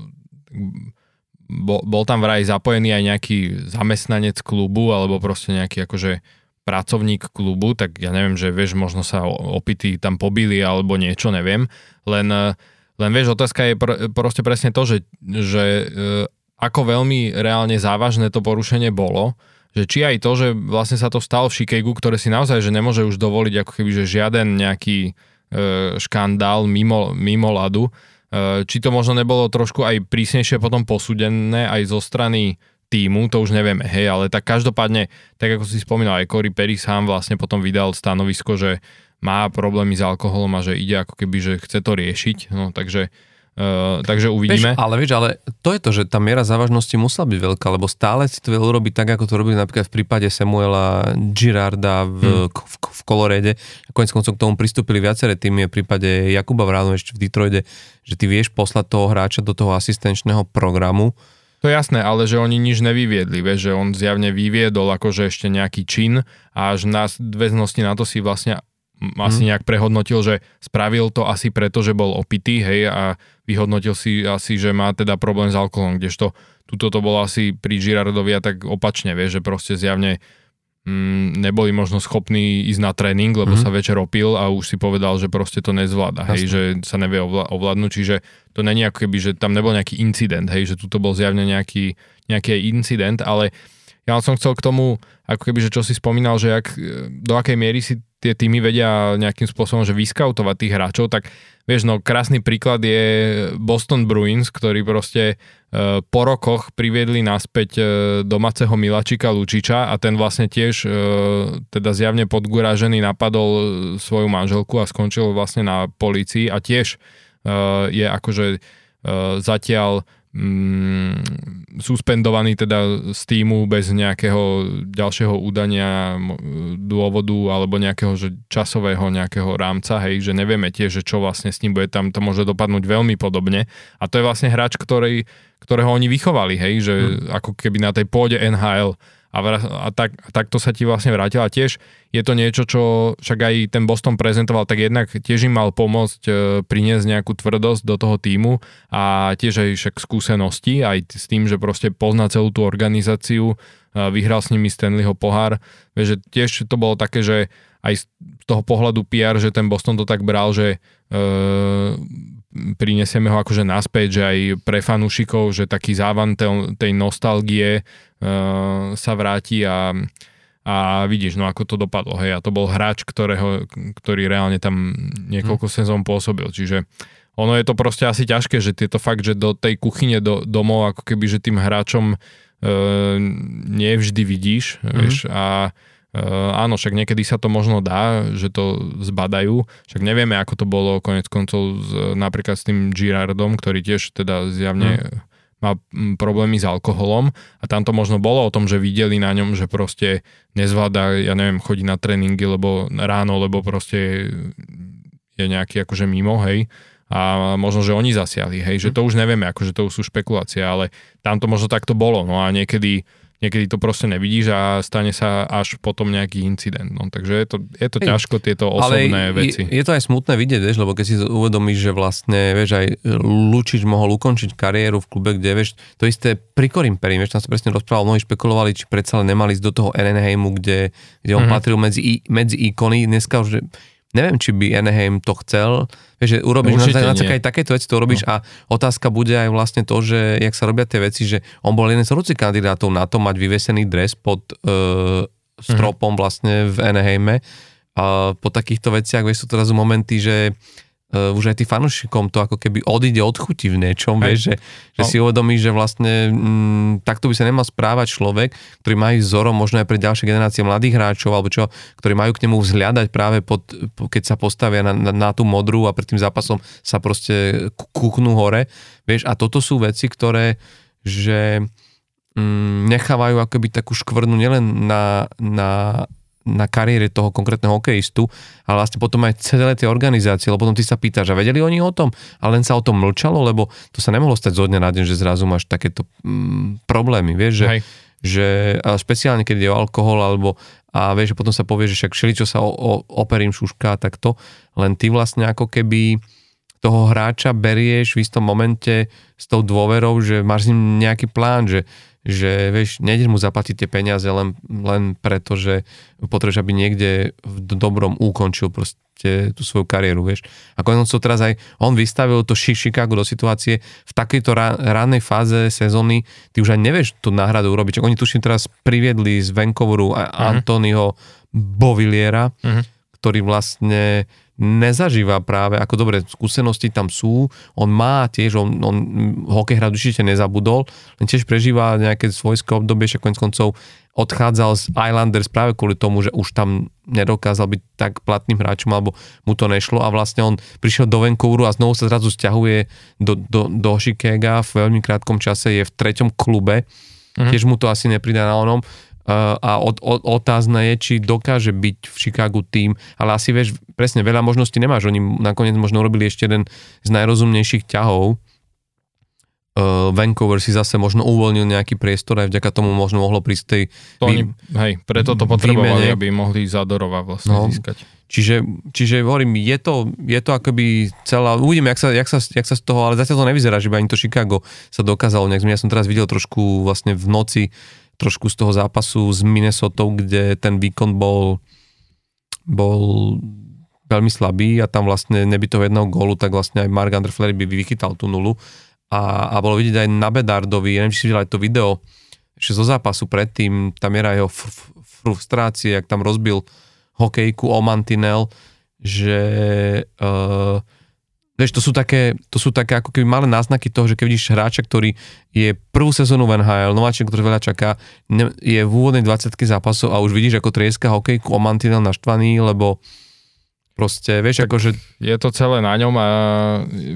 bol, tam vraj zapojený aj nejaký zamestnanec klubu, alebo proste nejaký akože pracovník klubu, tak ja neviem, že vieš, možno sa opity tam pobili alebo niečo, neviem. Len, e, len vieš, otázka je pr- proste presne to, že, že e, ako veľmi reálne závažné to porušenie bolo, že či aj to, že vlastne sa to stalo v Chicagu, ktoré si naozaj, že nemôže už dovoliť ako keby, že žiaden nejaký e, škandál mimo, mimo ľadu, e, či to možno nebolo trošku aj prísnejšie potom posúdené aj zo strany týmu, to už nevieme, hej, ale tak každopádne, tak ako si spomínal, aj Cory Perry sám vlastne potom vydal stanovisko, že má problémy s alkoholom a že ide ako keby, že chce to riešiť, no takže Uh, takže uvidíme. Vieš, ale vieš, ale to je to, že tá miera závažnosti musela byť veľká, lebo stále si to vedel urobiť tak, ako to robili napríklad v prípade Samuela Girarda v, hmm. v, v Kolorede. Konec koncov k tomu pristúpili viaceré týmy v prípade Jakuba Vránu ešte v Detroide, že ty vieš poslať toho hráča do toho asistenčného programu. To je jasné, ale že oni nič nevyviedli, vieš, že on zjavne vyviedol akože ešte nejaký čin a až na väznosti na to si vlastne asi mhm. nejak prehodnotil, že spravil to asi preto, že bol opitý, hej, a vyhodnotil si asi, že má teda problém s alkoholom, kdežto tuto to bolo asi pri Girardovi a tak opačne, vieš, že proste zjavne mm, neboli možno schopní ísť na tréning, lebo mm-hmm. sa večer opil a už si povedal, že proste to nezvláda, hej, že sa nevie ovla- ovládnuť, čiže to není ako keby, že tam nebol nejaký incident, hej, že tuto bol zjavne nejaký, nejaký incident, ale ja som chcel k tomu, ako keby, že čo si spomínal, že jak, do akej miery si tie týmy vedia nejakým spôsobom, že vyskautovať tých hráčov, tak vieš, no krásny príklad je Boston Bruins, ktorí proste e, po rokoch priviedli naspäť e, domáceho Milačika Lučiča a ten vlastne tiež e, teda zjavne podgurážený napadol svoju manželku a skončil vlastne na policii a tiež je akože zatiaľ mm, suspendovaný teda z týmu bez nejakého ďalšieho údania dôvodu alebo nejakého že časového nejakého rámca, hej, že nevieme tiež, že čo vlastne s ním bude tam, to môže dopadnúť veľmi podobne a to je vlastne hráč, ktorý, ktorého oni vychovali, hej, že hmm. ako keby na tej pôde NHL a, a, tak, takto sa ti vlastne vrátil a tiež je to niečo, čo však aj ten Boston prezentoval, tak jednak tiež im mal pomôcť e, priniesť nejakú tvrdosť do toho týmu a tiež aj však skúsenosti, aj s tým, že proste pozná celú tú organizáciu, e, vyhral s nimi Stanleyho pohár, vieš, že tiež to bolo také, že aj z toho pohľadu PR, že ten Boston to tak bral, že e, prinesieme ho akože naspäť, že aj pre fanúšikov, že taký závan tej, tej nostalgie uh, sa vráti a, a vidíš, no ako to dopadlo, hej, a to bol hráč, ktorého, ktorý reálne tam niekoľko hmm. sezón pôsobil, čiže ono je to proste asi ťažké, že tieto fakt, že do tej kuchyne do, domov, ako keby, že tým hráčom uh, nevždy vidíš, hmm. vieš, a Uh, áno, však niekedy sa to možno dá, že to zbadajú, však nevieme, ako to bolo konec koncov s, napríklad s tým Girardom, ktorý tiež teda zjavne mm. má problémy s alkoholom a tam to možno bolo o tom, že videli na ňom, že proste nezvláda, ja neviem, chodí na tréningy lebo ráno, lebo proste je nejaký akože mimo, hej, a možno, že oni zasiahli, hej, že mhm. to už nevieme, akože to už sú špekulácie, ale tam to možno takto bolo, no a niekedy niekedy to proste nevidíš a stane sa až potom nejaký incident. No, takže je to, je to ťažko tieto osobné Ale veci. Je, je to aj smutné vidieť, vieš, lebo keď si uvedomíš, že vlastne, vieš, aj Lučič mohol ukončiť kariéru v klube, kde, vieš, to isté pri Korimperim, vieš, tam sa presne rozprával, mnohí špekulovali, či predsa len nemali ísť do toho Ernheimu, kde, kde on mm-hmm. patril medzi, medzi ikony. Dneska už, neviem, či by Anaheim to chcel, vieš, že urobíš no, na, na takéto veci, to urobíš no. a otázka bude aj vlastne to, že jak sa robia tie veci, že on bol jeden z horúcich kandidátov na to mať vyvesený dres pod uh, stropom mm-hmm. vlastne v Anaheime a po takýchto veciach, vieš, sú teraz momenty, že uh, už aj tým fanúšikom to ako keby odíde od chuti v niečom, vieš, že, že no. si uvedomí, že vlastne mm, takto by sa nemal správať človek, ktorý má ísť vzorom možno aj pre ďalšie generácie mladých hráčov, alebo čo, ktorí majú k nemu vzhľadať práve pod, keď sa postavia na, na, na tú modrú a pred tým zápasom sa proste kúknú hore, vieš, a toto sú veci, ktoré, že mm, nechávajú akoby takú škvrnu nielen na, na na kariére toho konkrétneho hokejistu, ale vlastne potom aj celé tie organizácie, lebo potom ty sa pýtaš, a vedeli oni o tom, ale len sa o tom mlčalo, lebo to sa nemohlo stať zo dňa na deň, že zrazu máš takéto mm, problémy, vieš, že, že a špeciálne keď je o alkohol, alebo a vieš, že potom sa povie, že však všeli, čo sa o, o, operím šušká, tak to, len ty vlastne ako keby toho hráča berieš v istom momente s tou dôverou, že máš s ním nejaký plán, že že vieš, nejdeš mu zaplatiť tie peniaze len, len preto, že potrebuješ, aby niekde v dobrom ukončil proste tú svoju kariéru, vieš. A koncov teraz aj on vystavil to Chicago do situácie v takejto rannej fáze sezóny, ty už aj nevieš tú náhradu urobiť. Oni tuším teraz priviedli z Vancouveru uh-huh. Antonyho Boviliera, uh-huh. Ktorý vlastne nezažíva práve, ako dobre, skúsenosti tam sú, on má tiež, on, on hokej hrať určite nezabudol, len tiež prežíva nejaké svojské obdobie, že konec koncov odchádzal z Islanders práve kvôli tomu, že už tam nedokázal byť tak platným hráčom, alebo mu to nešlo. A vlastne on prišiel do Vancouveru a znovu sa zrazu stiahuje do, do, do Chicaga v veľmi krátkom čase, je v treťom klube, mm-hmm. tiež mu to asi nepridá na onom a od, od, otázne je, či dokáže byť v Chicagu tým, ale asi vieš, presne veľa možností nemáš. Oni nakoniec možno urobili ešte jeden z najrozumnejších ťahov. Uh, Vancouver si zase možno uvoľnil nejaký priestor aj vďaka tomu možno mohlo prísť tej to vý... oni, hej, preto to potrebovali, výmene. aby mohli Zadorova vlastne no, získať. Čiže, čiže hovorím, je to, je to akoby celá, uvidíme, jak sa, jak, sa, jak sa z toho, ale zatiaľ to nevyzerá, že by ani to Chicago sa dokázalo nejak Ja som teraz videl trošku vlastne v noci trošku z toho zápasu s Minnesota, kde ten výkon bol, bol veľmi slabý a tam vlastne nebytov jedného gólu, tak vlastne aj Mark Underflery by vychytal tú nulu. A, a bolo vidieť aj na Bedardovi, neviem, či si videl aj to video, že zo zápasu predtým, tá miera jeho frustrácie, ak tam rozbil hokejku o mantinel, že uh, vieš, to sú také, to sú také ako keby malé náznaky toho, že keď vidíš hráča, ktorý je prvú sezónu v NHL, nováček, ktorý veľa čaká, ne, je v úvodnej 20 zápasov a už vidíš, ako trieska hokejku o mantinel naštvaný, lebo proste, vieš, ako že... Je to celé na ňom a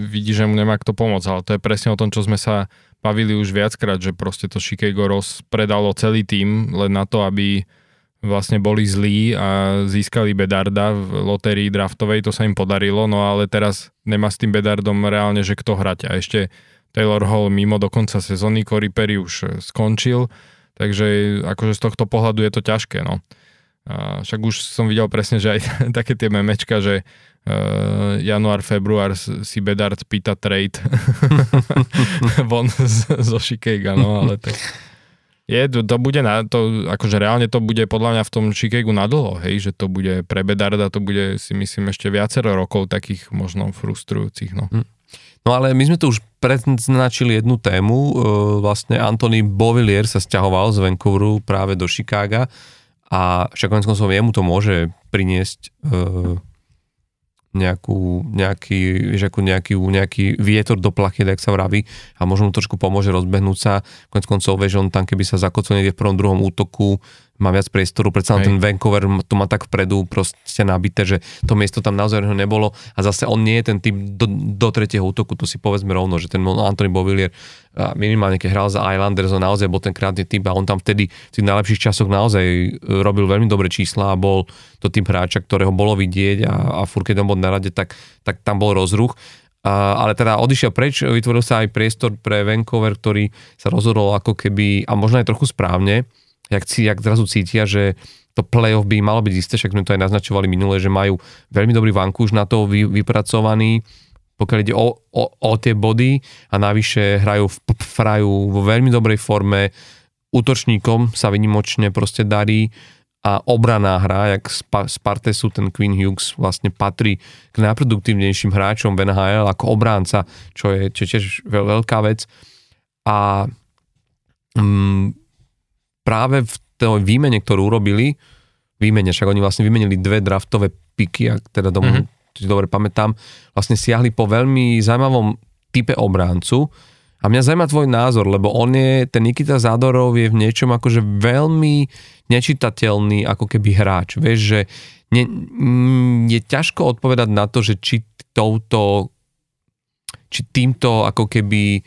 vidí, že mu nemá kto pomôcť, ale to je presne o tom, čo sme sa bavili už viackrát, že proste to Chicago predalo celý tým len na to, aby vlastne boli zlí a získali Bedarda v lotérii draftovej, to sa im podarilo, no ale teraz nemá s tým Bedardom reálne, že kto hrať. A ešte Taylor Hall mimo do konca sezóny, Corey Perry už skončil, takže akože z tohto pohľadu je to ťažké, no. A však už som videl presne, že aj také tie memečka, že uh, január, február si Bedard pýta trade. Von zo Chicago, no ale tak je, to, to bude na, to, akože reálne to bude podľa mňa v tom Chicagu nadlho, hej, že to bude pre Bedarda, to bude si myslím ešte viacero rokov takých možno frustrujúcich, no. Hm. No ale my sme tu už predznačili jednu tému, e, vlastne Anthony Bovillier sa stiahoval z Vancouveru práve do Chicaga a však konec koncov jemu to môže priniesť e, nejakú, nejaký, vieš, ako nejaký, nejaký vietor do plachiet, ak sa vraví, a možno mu trošku pomôže rozbehnúť sa. Konec koncov, vieš, on tam keby sa zakotvil niekde v prvom, druhom útoku, má viac priestoru, predsa ten Vancouver to má tak vpredu proste nabité, že to miesto tam naozaj nebolo a zase on nie je ten typ do, do tretieho útoku, to si povedzme rovno, že ten Anthony Bovillier minimálne keď hral za Islanders, on naozaj bol ten kreatívny typ a on tam vtedy v tých najlepších časoch naozaj e, robil veľmi dobré čísla a bol to tým hráča, ktorého bolo vidieť a, a furt keď on bol na rade, tak, tak tam bol rozruch. A, ale teda odišiel preč, vytvoril sa aj priestor pre Vancouver, ktorý sa rozhodol ako keby, a možno aj trochu správne, jak, jak zrazu cítia, že to playoff by malo byť isté, však sme to aj naznačovali minule, že majú veľmi dobrý vankúš na to vy, vypracovaný, pokiaľ ide o, o, o tie body a navyše hrajú v frajú vo veľmi dobrej forme, útočníkom sa vynimočne proste darí a obraná hra, jak z Partesu ten Queen Hughes vlastne patrí k najproduktívnejším hráčom v NHL ako obránca, čo je, čo je tiež veľká vec. A mm, práve v tej výmene, ktorú urobili, výmene, však oni vlastne vymenili dve draftové piky, ak teda domu, mm-hmm dobre pamätám, vlastne siahli po veľmi zaujímavom type obráncu. A mňa zaujíma tvoj názor, lebo on je, ten Nikita Zádorov je v niečom akože veľmi nečitateľný ako keby hráč. Vieš, že ne, mm, je ťažko odpovedať na to, že či touto či týmto ako keby e,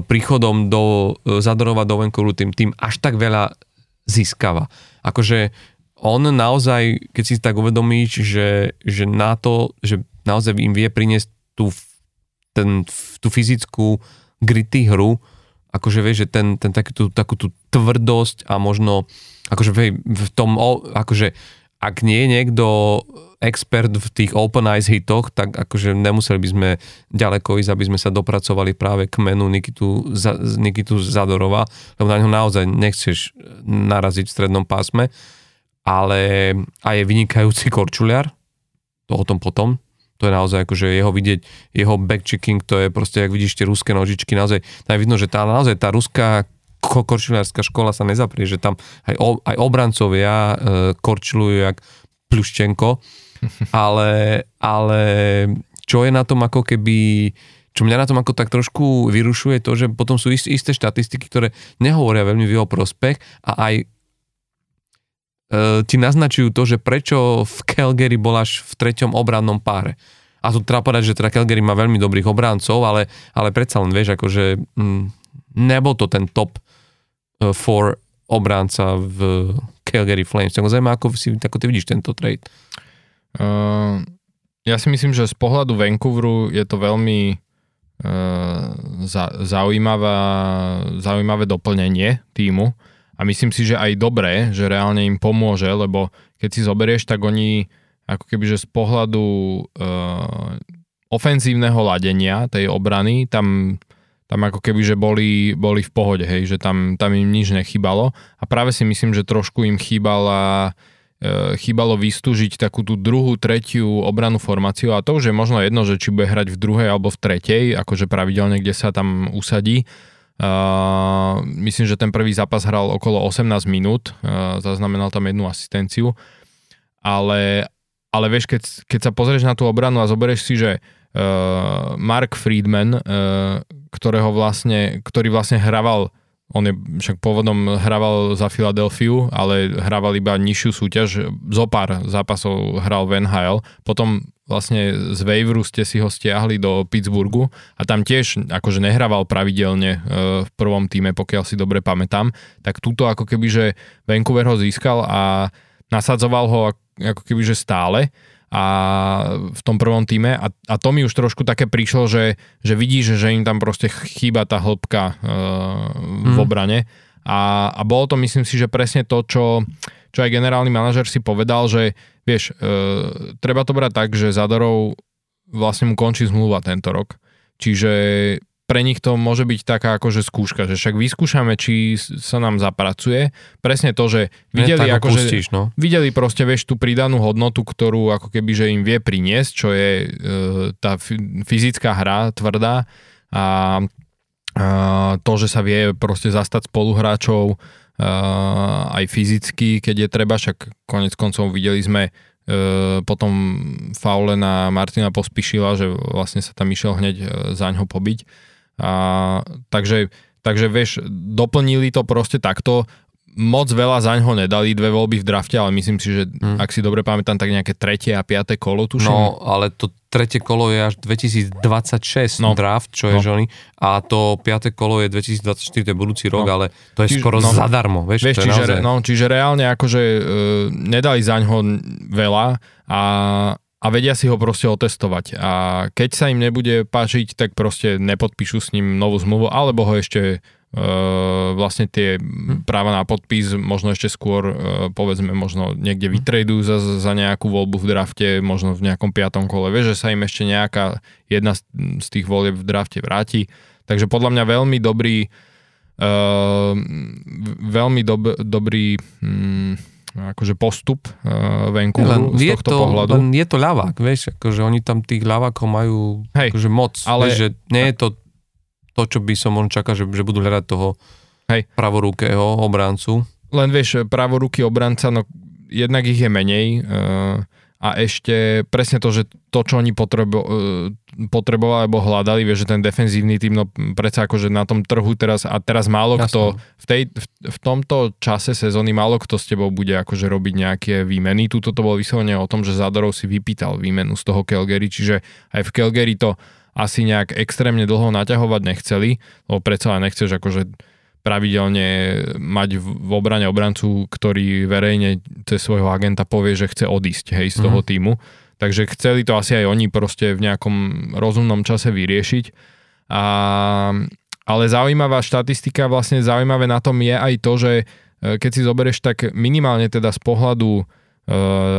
príchodom do e, Zadorova do Vancouveru tým, tým až tak veľa získava. Akože on naozaj, keď si tak uvedomíš, že, že na to, že naozaj im vie priniesť tú, ten, tú fyzickú gritty hru, akože vieš, že ten, ten takú, tú, takú tú tvrdosť a možno, akože v tom, akože ak nie je niekto expert v tých open eyes hitoch, tak akože nemuseli by sme ďaleko ísť, aby sme sa dopracovali práve k menu Nikitu, Nikitu Zadorova, lebo na ňo naozaj nechceš naraziť v strednom pásme. Ale aj je vynikajúci korčuliar, to o tom potom, to je naozaj akože jeho vidieť, jeho backchecking, to je proste, ak vidíš tie ruské nožičky, naozaj, tam vidno, že tá, naozaj tá ruská korčuliarská škola sa nezaprie, že tam aj, o, aj obrancovia e, korčulujú jak Pľuščenko, ale, ale čo je na tom ako keby, čo mňa na tom ako tak trošku vyrušuje to, že potom sú isté, isté štatistiky, ktoré nehovoria veľmi v jeho prospech a aj E, ti naznačujú to, že prečo v Calgary bol až v treťom obrannom páre. A tu treba povedať, že teda Calgary má veľmi dobrých obráncov, ale, ale predsa len vieš, akože mm, nebol to ten top for obránca v Calgary Flames. Tak zaujímavé, ako, si, ako ty vidíš tento trade. Uh, ja si myslím, že z pohľadu Vancouveru je to veľmi uh, zaujímavá, zaujímavé doplnenie týmu a myslím si, že aj dobré, že reálne im pomôže, lebo keď si zoberieš, tak oni ako keby, že z pohľadu uh, ofenzívneho ladenia tej obrany, tam, tam ako keby, že boli, boli v pohode, hej, že tam, tam im nič nechybalo. A práve si myslím, že trošku im chýbala uh, chýbalo vystúžiť takú tú druhú, tretiu obranu formáciu. A to už je možno jedno, že či bude hrať v druhej alebo v tretej, akože pravidelne, kde sa tam usadí, Uh, myslím, že ten prvý zápas hral okolo 18 minút, uh, zaznamenal tam jednu asistenciu, ale, ale vieš, keď, keď sa pozrieš na tú obranu a zoberieš si, že Mark Friedman, uh, ktorého vlastne, ktorý vlastne hraval on je však pôvodom hrával za Filadelfiu, ale hrával iba nižšiu súťaž. Zo pár zápasov hral v NHL. Potom vlastne z Waveru ste si ho stiahli do Pittsburghu a tam tiež akože nehrával pravidelne e, v prvom týme, pokiaľ si dobre pamätám. Tak túto ako keby, že Vancouver ho získal a nasadzoval ho ako keby, že stále a v tom prvom týme a, a to mi už trošku také prišlo, že, že vidíš, že im tam proste chýba tá hĺbka uh, v mm. obrane a, a bolo to myslím si, že presne to, čo, čo aj generálny manažer si povedal, že vieš, uh, treba to brať tak, že Zadorov vlastne mu končí zmluva tento rok. Čiže pre nich to môže byť taká akože skúška, že však vyskúšame, či sa nám zapracuje. Presne to, že videli, ne, akože, pustíš, no. videli proste, vieš, tú pridanú hodnotu, ktorú ako keby, že im vie priniesť, čo je e, tá fyzická hra tvrdá a, a to, že sa vie proste zastať spoluhráčov aj fyzicky, keď je treba, však konec koncov videli sme E, potom faule na Martina Pospišila, že vlastne sa tam išiel hneď e, za ňo pobiť. A, takže, takže vieš, doplnili to proste takto moc veľa za ňo nedali, dve voľby v drafte, ale myslím si, že hmm. ak si dobre pamätám, tak nejaké tretie a piaté kolo tuším. No, ale to tretie kolo je až 2026 no. draft, čo je no. žony, a to piaté kolo je 2024, to je budúci rok, no. ale to je čiže, skoro no, zadarmo, vieš, vieš to čiže, naozaj... no, čiže reálne akože uh, nedali za ňo veľa a a vedia si ho proste otestovať. A keď sa im nebude páčiť, tak proste nepodpíšu s ním novú zmluvu, alebo ho ešte Uh, vlastne tie hm. práva na podpis možno ešte skôr uh, povedzme možno niekde vytradujú za, za nejakú voľbu v drafte, možno v nejakom piatom kole. Vieš, že sa im ešte nejaká jedna z tých volieb v drafte vráti. Takže podľa mňa veľmi dobrý uh, veľmi dob, dobrý um, akože postup uh, Vancouveru z tohto to, pohľadu. Len je to ľavák, vieš, akože oni tam tých ľavákov majú Hej, akože moc, ale, vieš, že nie je to to, čo by som možno čakal, že, že budú hľadať toho Hej. pravorukého obrancu. Len vieš, pravoruký obranca, no jednak ich je menej uh, a ešte presne to, že to, čo oni potrebo, uh, potrebovali alebo hľadali, vieš, že ten defenzívny tým, no predsa akože na tom trhu teraz a teraz málo Jasne. kto v, tej, v, v tomto čase sezóny málo kto s tebou bude akože robiť nejaké výmeny. Tuto to bolo vyslovene o tom, že Zadorov si vypýtal výmenu z toho Calgary, čiže aj v Calgary to asi nejak extrémne dlho naťahovať nechceli, lebo predsa len nechceš akože pravidelne mať v obrane obrancu, ktorý verejne cez svojho agenta povie, že chce odísť hej, z toho mm. týmu. Takže chceli to asi aj oni proste v nejakom rozumnom čase vyriešiť. A, ale zaujímavá štatistika, vlastne zaujímavé na tom je aj to, že e, keď si zoberieš tak minimálne teda z pohľadu Uh,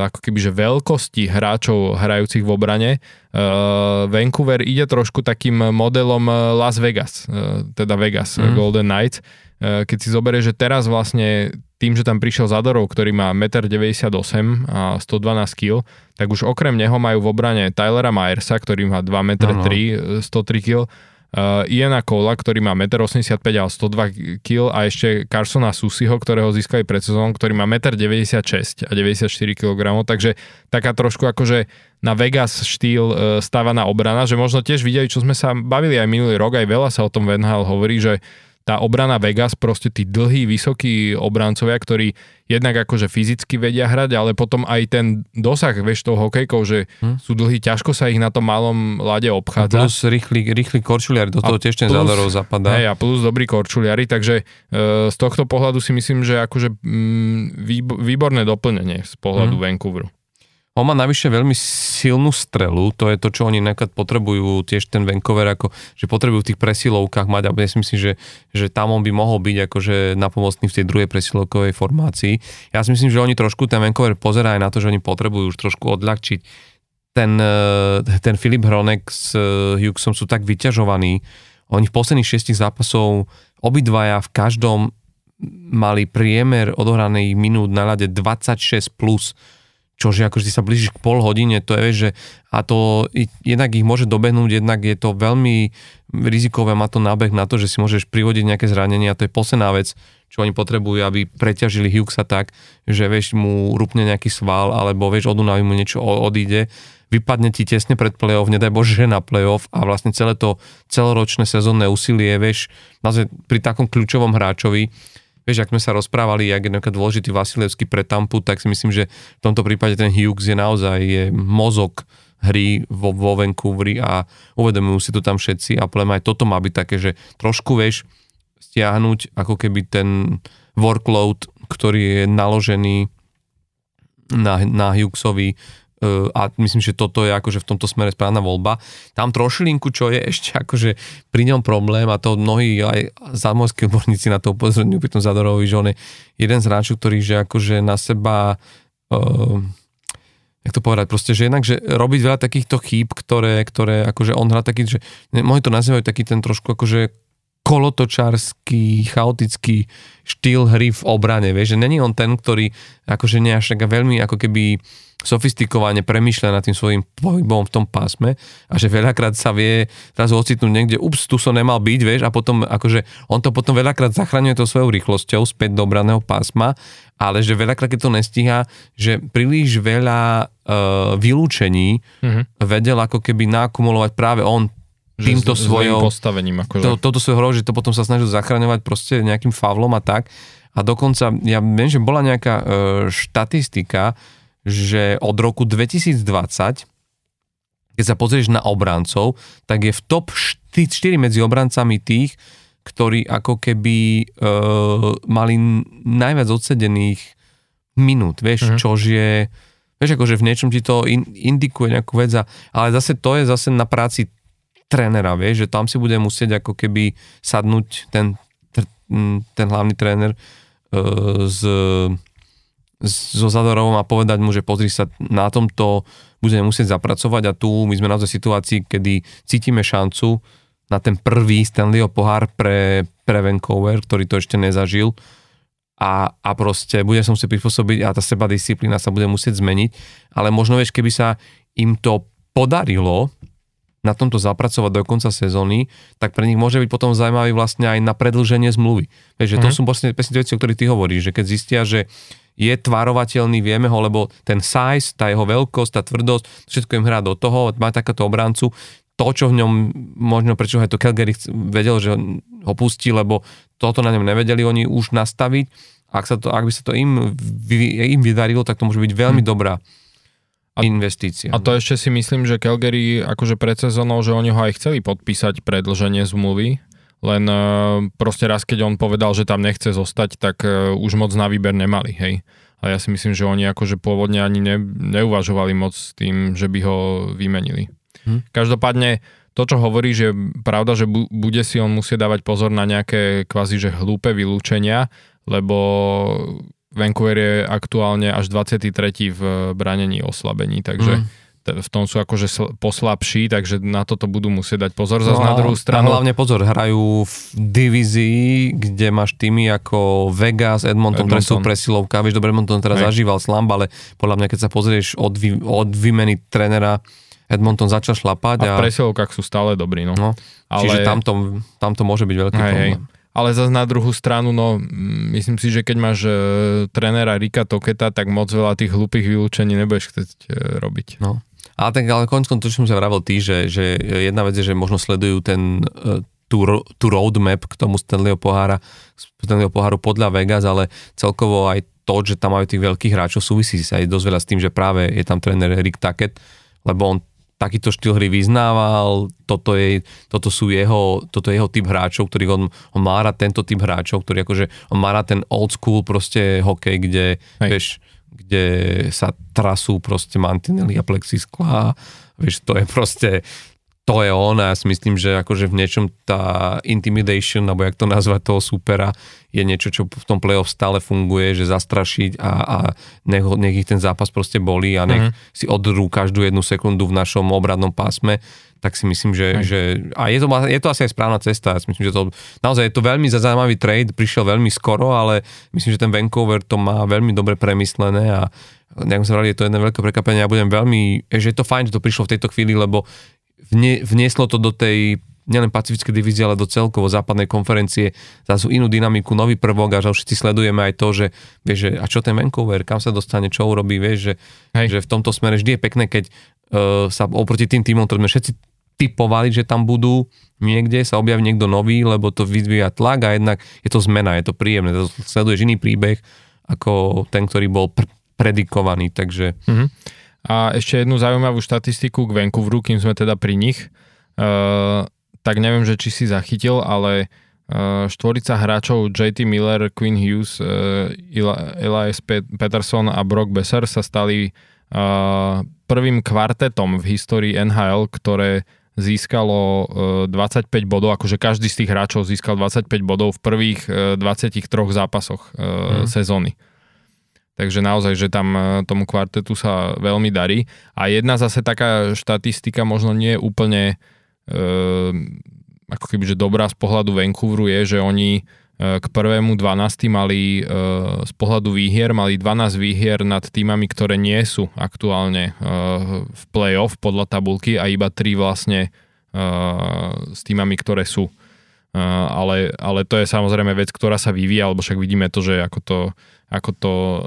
ako keby, že veľkosti hráčov hrajúcich v obrane. Uh, Vancouver ide trošku takým modelom Las Vegas, uh, teda Vegas, mm. Golden Knights. Keď si zoberieš, že teraz vlastne tým, že tam prišiel Zadorov, ktorý má 1,98 m a 112 kg, tak už okrem neho majú v obrane Tylera Myersa, ktorý má 2,3 m, no, no. 103 kg uh, Iana Kola, ktorý má 1,85 m a 102 kg a ešte Carsona Susiho, ktorého získali pred sezónom, ktorý má 1,96 m a 94 kg, takže taká trošku akože na Vegas štýl uh, stávaná obrana, že možno tiež videli, čo sme sa bavili aj minulý rok, aj veľa sa o tom Venhal hovorí, že tá obrana Vegas, proste tí dlhí, vysokí obrancovia, ktorí jednak akože fyzicky vedia hrať, ale potom aj ten dosah, vieš, toho hokejkou, že hm. sú dlhí, ťažko sa ich na tom malom lade obchádza. A plus rýchly, rýchly korčuliari, do toho tiež ten zádorov zapadá. Hej, a plus dobrý korčuliari, takže e, z tohto pohľadu si myslím, že akože mm, výborné doplnenie z pohľadu hm. Vancouveru. On má navyše veľmi silnú strelu, to je to, čo oni nekad potrebujú, tiež ten Vancouver, ako, že potrebujú v tých presilovkách mať, a ja si myslím, že, že tam on by mohol byť akože napomocný v tej druhej presilovkovej formácii. Ja si myslím, že oni trošku, ten Vancouver pozerá aj na to, že oni potrebujú už trošku odľahčiť. Ten, eh, ten Filip Hronek s eh, Hughesom sú tak vyťažovaní, oni v posledných šiestich zápasov obidvaja v každom mali priemer odohraných minút na ľade 26+, plus čože akože sa blížiš k pol hodine, to je, že a to jednak ich môže dobehnúť, jednak je to veľmi rizikové, má to nábeh na to, že si môžeš privodiť nejaké zranenie a to je posledná vec, čo oni potrebujú, aby preťažili Hughesa tak, že vieš, mu rupne nejaký sval, alebo vieš, od mu niečo odíde, vypadne ti tesne pred play-off, nedaj Bože, že na play-off a vlastne celé to celoročné sezónne úsilie, vieš, pri takom kľúčovom hráčovi, vieš, ak sme sa rozprávali, jak je napríklad dôležitý Vasilevský pre Tampu, tak si myslím, že v tomto prípade ten Hughes je naozaj je mozog hry vo, vo Vancouveri a uvedomujú si to tam všetci a podľa aj toto má byť také, že trošku vieš stiahnuť ako keby ten workload, ktorý je naložený na, na Hughesovi a myslím, že toto je akože v tomto smere správna voľba. Tam trošilinku, čo je ešte akože pri ňom problém a to mnohí aj zámorskí odborníci na to upozorňujú pri tom Zadorovi, že on je jeden z hráčov, ktorý že akože na seba uh, jak to povedať, proste, že jednak, že robiť veľa takýchto chýb, ktoré, ktoré akože on hrá taký, že môj to nazývajú taký ten trošku akože kolotočársky, chaotický štýl hry v obrane, vieš, že není on ten, ktorý akože až veľmi ako keby sofistikovane premýšľa nad tým svojim pohybom v tom pásme a že veľakrát sa vie raz ocitnúť niekde, ups, tu som nemal byť, vieš, a potom akože on to potom veľakrát zachraňuje to svojou rýchlosťou späť do obraného pásma, ale že veľakrát, keď to nestíha, že príliš veľa uh, vylúčení mm-hmm. vedel ako keby nakumulovať práve on týmto svojou postavením. Akože. To, toto svojho hro, že to potom sa snažil zachraňovať proste nejakým favlom a tak. A dokonca, ja viem, že bola nejaká uh, štatistika, že od roku 2020, keď sa pozrieš na obrancov, tak je v top 4 medzi obrancami tých, ktorí ako keby e, mali najviac odsedených minút, vieš, uh-huh. čož je, vieš, akože v niečom ti to in, indikuje nejakú vec, ale zase to je zase na práci trénera, vieš, že tam si bude musieť ako keby sadnúť ten, ten hlavný tréner e, z so Zadorovom a povedať mu, že pozri sa, na tomto budeme musieť zapracovať a tu my sme naozaj v situácii, kedy cítime šancu na ten prvý Stanleyho pohár pre, pre Vancouver, ktorý to ešte nezažil. A, a proste bude som si prispôsobiť a tá seba disciplína sa bude musieť zmeniť, ale možno vieš, keby sa im to podarilo na tomto zapracovať do konca sezóny, tak pre nich môže byť potom zaujímavý vlastne aj na predlženie zmluvy. Vieš, že to mm. sú vlastne presne veci, o ktorých ty hovoríš, že keď zistia, že je tvarovateľný, vieme ho, lebo ten size, tá jeho veľkosť, tá tvrdosť, všetko im hrá do toho, má takéto obrancu, to, čo v ňom, možno prečo aj to Calgary vedel, že ho pustí, lebo toto na ňom nevedeli oni už nastaviť. Ak, sa to, ak by sa to im, im vydarilo, tak to môže byť veľmi hmm. dobrá a, investícia. A to ešte si myslím, že Calgary akože pred sezónou, že oni ho aj chceli podpísať predlženie zmluvy, len e, proste raz, keď on povedal, že tam nechce zostať, tak e, už moc na výber nemali, hej. A ja si myslím, že oni akože pôvodne ani ne, neuvažovali moc s tým, že by ho vymenili. Hm. Každopádne to, čo hovorí, že pravda, že bu, bude si on musieť dávať pozor na nejaké kvázi, že hlúpe vylúčenia, lebo Vancouver je aktuálne až 23. v branení oslabení, takže hm v tom sú akože poslabší, takže na toto budú musieť dať pozor. Zas no, na druhú stranu... hlavne pozor, hrajú v divízii, kde máš týmy ako Vegas, Edmonton, Edmonton. ktoré sú presilovka. Vieš, dobre, Edmonton teraz Hej. zažíval slamba, ale podľa mňa, keď sa pozrieš od, vy, od výmeny trénera, Edmonton začal šlapať. A, a v presilovkách sú stále dobrí, no. no ale... Čiže tam to môže byť veľký hej, problém. Hej. Ale zase na druhú stranu, no myslím si, že keď máš e, trénera Rika Toketa, tak moc veľa tých hlupých vylúčení nebudeš chcieť e, robiť. No. Ale tak ale konec to, čo som sa vravel ty, že, že jedna vec je, že možno sledujú ten, e, tú, tú roadmap k tomu Stanleyho pohára, Stanleyho poháru podľa Vegas, ale celkovo aj to, že tam majú tých veľkých hráčov, súvisí sa aj dosť veľa s tým, že práve je tam tréner Rick Tackett, lebo on takýto štýl hry vyznával, toto, je, toto sú jeho, toto je jeho typ hráčov, ktorých on, on má rád tento typ hráčov, ktorý akože, on má rád ten old school proste hokej, kde, Hej. vieš, kde sa trasú proste mantinely a plexiskla. Vieš, to je proste, to je on a ja si myslím, že akože v niečom tá intimidation, alebo jak to nazvať toho supera, je niečo, čo v tom playoff stále funguje, že zastrašiť a, a nech, nech ich ten zápas proste bolí a nech uh-huh. si odrú každú jednu sekundu v našom obradnom pásme tak si myslím, že, že a je to, je to asi aj správna cesta. Ja si myslím, že to, naozaj je to veľmi zaujímavý trade, prišiel veľmi skoro, ale myslím, že ten Vancouver to má veľmi dobre premyslené a nejak sa vrali, je to jedno veľké prekvapenie a budem veľmi, že je to fajn, že to prišlo v tejto chvíli, lebo vnie, vnieslo to do tej nielen pacifické divízie, ale do celkovo západnej konferencie zase inú dynamiku, nový prvok a že všetci sledujeme aj to, že, vieš, že a čo ten Vancouver, kam sa dostane, čo urobí, vieš, že, že v tomto smere vždy je pekné, keď uh, sa oproti tým týmom, ktoré sme všetci typovali, že tam budú niekde, sa objaví niekto nový, lebo to vyzvíja tlak a jednak je to zmena, je to príjemné, to sleduješ iný príbeh ako ten, ktorý bol pr- predikovaný, takže... Uh-huh. A ešte jednu zaujímavú štatistiku k Vancouveru, kým sme teda pri nich. Uh, tak neviem, že či si zachytil, ale uh, štvorica hráčov JT Miller, Quinn Hughes, uh, Elias Peterson a Brock Besser sa stali uh, prvým kvartetom v histórii NHL, ktoré získalo 25 bodov, akože každý z tých hráčov získal 25 bodov v prvých 23 zápasoch mm. sezóny. Takže naozaj, že tam tomu kvartetu sa veľmi darí. A jedna zase taká štatistika možno nie je úplne ako keby, že dobrá z pohľadu Vancouveru je, že oni k prvému 12. mali z pohľadu výhier, mali 12 výhier nad týmami, ktoré nie sú aktuálne v play-off podľa tabulky a iba 3 vlastne s týmami, ktoré sú. Ale, ale to je samozrejme vec, ktorá sa vyvíja, alebo však vidíme to, že ako to ako to eh,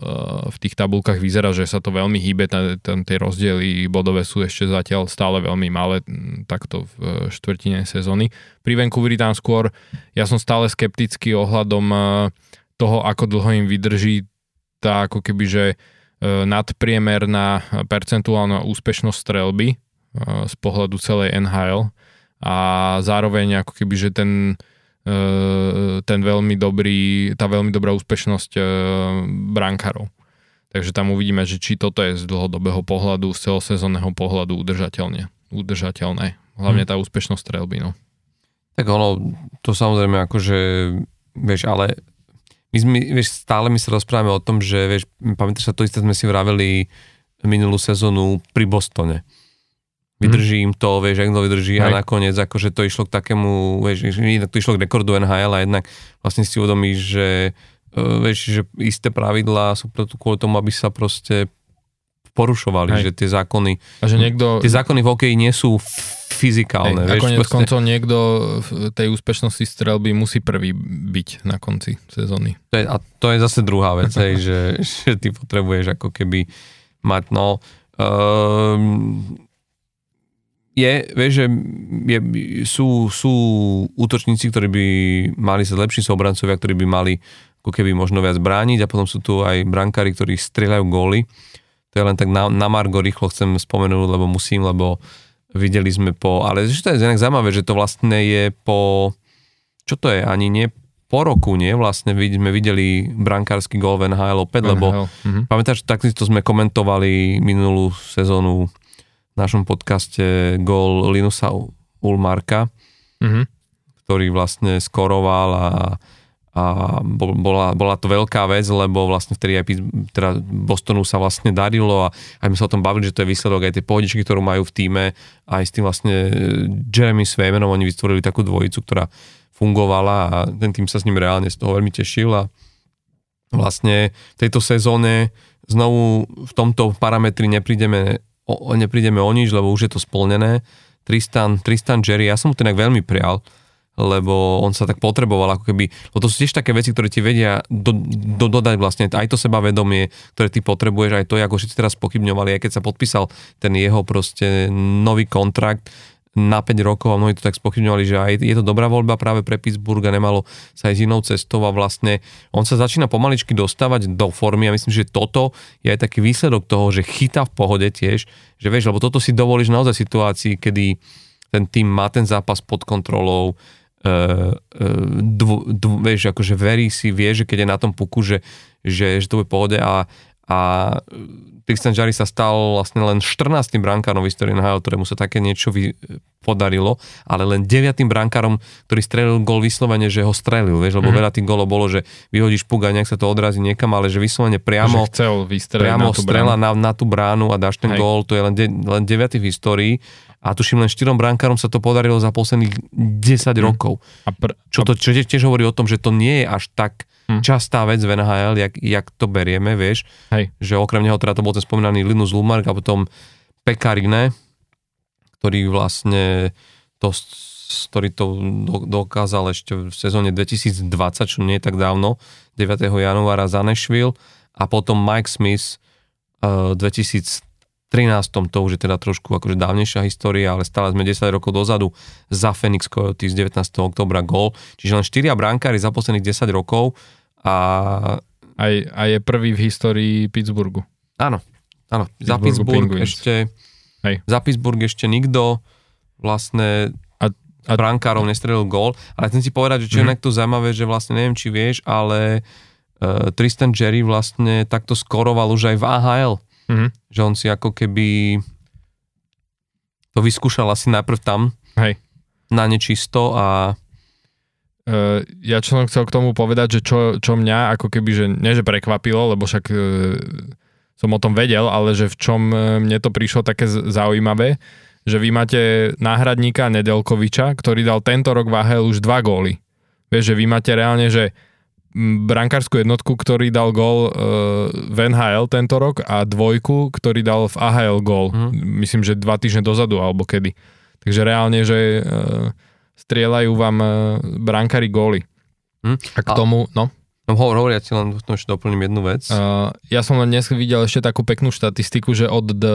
v tých tabulkách vyzerá, že sa to veľmi hýbe, tie rozdiely bodové sú ešte zatiaľ stále veľmi malé takto v eh, štvrtine sezóny. Pri Vancouveri tam skôr, ja som stále skeptický ohľadom eh, toho, ako dlho im vydrží tá ako keby, že nadpriemerná percentuálna úspešnosť strelby z pohľadu celej NHL a zároveň ako keby, že ten ten veľmi dobrý, tá veľmi dobrá úspešnosť eh, brankárov. Takže tam uvidíme, že či toto je z dlhodobého pohľadu, z celosezónneho pohľadu udržateľne, udržateľné. Hlavne hmm. tá úspešnosť strelby. No. Tak ono, to samozrejme akože, vieš, ale my sme, vieš, stále my sa rozprávame o tom, že, vieš, pamätáš sa, to isté sme si vraveli minulú sezónu pri Bostone vydržím to, vieš, ak to vydrží Hej. a nakoniec akože to išlo k takému, vieš, to išlo k rekordu NHL a jednak vlastne si uvedomíš, že uh, vieš, že isté pravidlá sú preto kvôli tomu, aby sa proste porušovali, Hej. že tie zákony, a že niekto, tie zákony v hokeji nie sú fyzikálne. Hej, vieš, a konec koncov niekto v tej úspešnosti strelby musí prvý byť na konci sezóny. To je, a to je zase druhá vec, hej, že, že ty potrebuješ ako keby mať, no, um, je, vieš, že je, sú, sú útočníci, ktorí by mali sa lepší sú obrancovia, ktorí by mali ako keby možno viac brániť a potom sú tu aj brankári, ktorí strieľajú góly. To je len tak na, na Margo rýchlo chcem spomenúť, lebo musím, lebo videli sme po, ale že to je inak zaujímavé, že to vlastne je po, čo to je, ani nie po roku, nie? Vlastne sme videli brankársky gól v NHL opäť, lebo mm-hmm. pamätáš, takto sme komentovali minulú sezónu našom podcaste gól Linusa Ulmarka, mm-hmm. ktorý vlastne skoroval a, a bola, bola to veľká vec, lebo vlastne vtedy aj teda Bostonu sa vlastne darilo a aj my sa o tom bavili, že to je výsledok aj tej pohodičky, ktorú majú v týme, aj s tým vlastne Jeremy Swaymanom, oni vytvorili takú dvojicu, ktorá fungovala a ten tým sa s ním reálne z toho veľmi tešil a vlastne v tejto sezóne znovu v tomto parametri neprídeme o, neprídeme o nič, lebo už je to splnené. Tristan, Tristan Jerry, ja som mu inak veľmi prial, lebo on sa tak potreboval ako keby, lebo to sú tiež také veci, ktoré ti vedia do, do, dodať vlastne aj to sebavedomie, ktoré ty potrebuješ, aj to, ako všetci teraz pochybňovali, aj keď sa podpísal ten jeho proste nový kontrakt, na 5 rokov a mnohí to tak spochybňovali, že aj je to dobrá voľba práve pre Pittsburgh a nemalo sa ísť inou cestou a vlastne on sa začína pomaličky dostávať do formy a myslím, že toto je aj taký výsledok toho, že chytá v pohode tiež, že vieš, lebo toto si dovolíš naozaj situácii, kedy ten tým má ten zápas pod kontrolou, Uh, dv, dv, vieš, akože verí si, vie, že keď je na tom puku, že, že, že to bude pohode a, a Tristan Jarry sa stal vlastne len 14. brankárom v histórii NHL, ktorému sa také niečo vy, podarilo, ale len 9. brankárom, ktorý strelil gol vyslovene, že ho strelil, vieš, lebo mm-hmm. veľa tých golov bolo, že vyhodíš puk a nejak sa to odrazí niekam, ale že vyslovene priamo, že chcel priamo na strela na, na tú bránu a dáš ten Hej. gól, to je len, de, len 9. v histórii a tuším len štyrom brankárom sa to podarilo za posledných 10 mm. rokov. A pr- čo, to, čo tiež hovorí o tom, že to nie je až tak hm. častá vec v NHL, jak, jak to berieme, vieš. Hej. Že okrem neho teda to bol ten spomínaný Linus Lumark a potom Pekarine, ktorý vlastne to ktorý to do, dokázal ešte v sezóne 2020, čo nie je tak dávno, 9. januára za Nashville a potom Mike Smith uh, 2013, to už je teda trošku akože dávnejšia história, ale stále sme 10 rokov dozadu za Phoenix Coyotes 19. oktobra gol, čiže len 4 bránkári za posledných 10 rokov a... A je prvý v histórii Pittsburghu. Áno, áno. Za Pittsburgh ešte... Hej. Za Pittsburgh ešte nikto vlastne a, a... brankárov nestrelil gól, ale chcem si povedať, že čo mm-hmm. je tu zaujímavé, že vlastne neviem, či vieš, ale uh, Tristan Jerry vlastne takto skoroval už aj v AHL. Mm-hmm. Že on si ako keby to vyskúšal asi najprv tam Hej. na nečisto a ja čo som chcel k tomu povedať, že čo, čo mňa ako keby, že nie že prekvapilo, lebo však uh, som o tom vedel, ale že v čom mne to prišlo také zaujímavé, že vy máte náhradníka Nedelkoviča, ktorý dal tento rok v AHL už dva góly. Vieš, že vy máte reálne, že brankárskú jednotku, ktorý dal gól uh, v NHL tento rok a dvojku, ktorý dal v AHL gól. Mm. Myslím, že dva týždne dozadu alebo kedy. Takže reálne, že uh, strieľajú vám uh, brankári góly. Mm. A k tomu, no? No hovor, hovor, ja ti len ešte doplním jednu vec. Uh, ja som len dnes videl ešte takú peknú štatistiku, že od, d,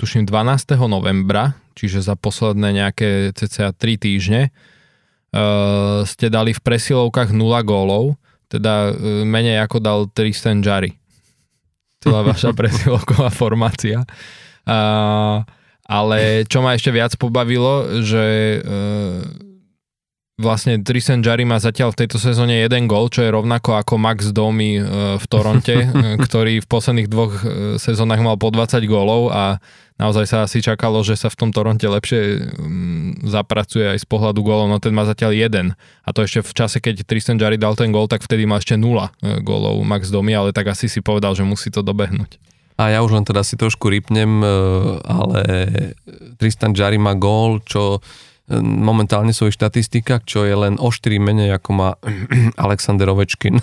tuším, 12. novembra, čiže za posledné nejaké cca 3 týždne, uh, ste dali v presilovkách 0 gólov, teda uh, menej ako dal Tristan Jari. Celá vaša presilovková formácia. Uh, ale čo ma ešte viac pobavilo, že uh, vlastne Tristan Jari má zatiaľ v tejto sezóne jeden gol, čo je rovnako ako Max Domi e, v Toronte, e, ktorý v posledných dvoch e, sezónach mal po 20 gólov a naozaj sa asi čakalo, že sa v tom Toronte lepšie mm, zapracuje aj z pohľadu gólov, no ten má zatiaľ jeden. A to ešte v čase, keď Tristan Jari dal ten gól, tak vtedy má ešte nula gólov Max Domi, ale tak asi si povedal, že musí to dobehnúť. A ja už len teda si trošku rypnem, ale Tristan Jari má gól, čo momentálne svojich štatistikách, čo je len o 4 menej ako má Alexander Ovečkin.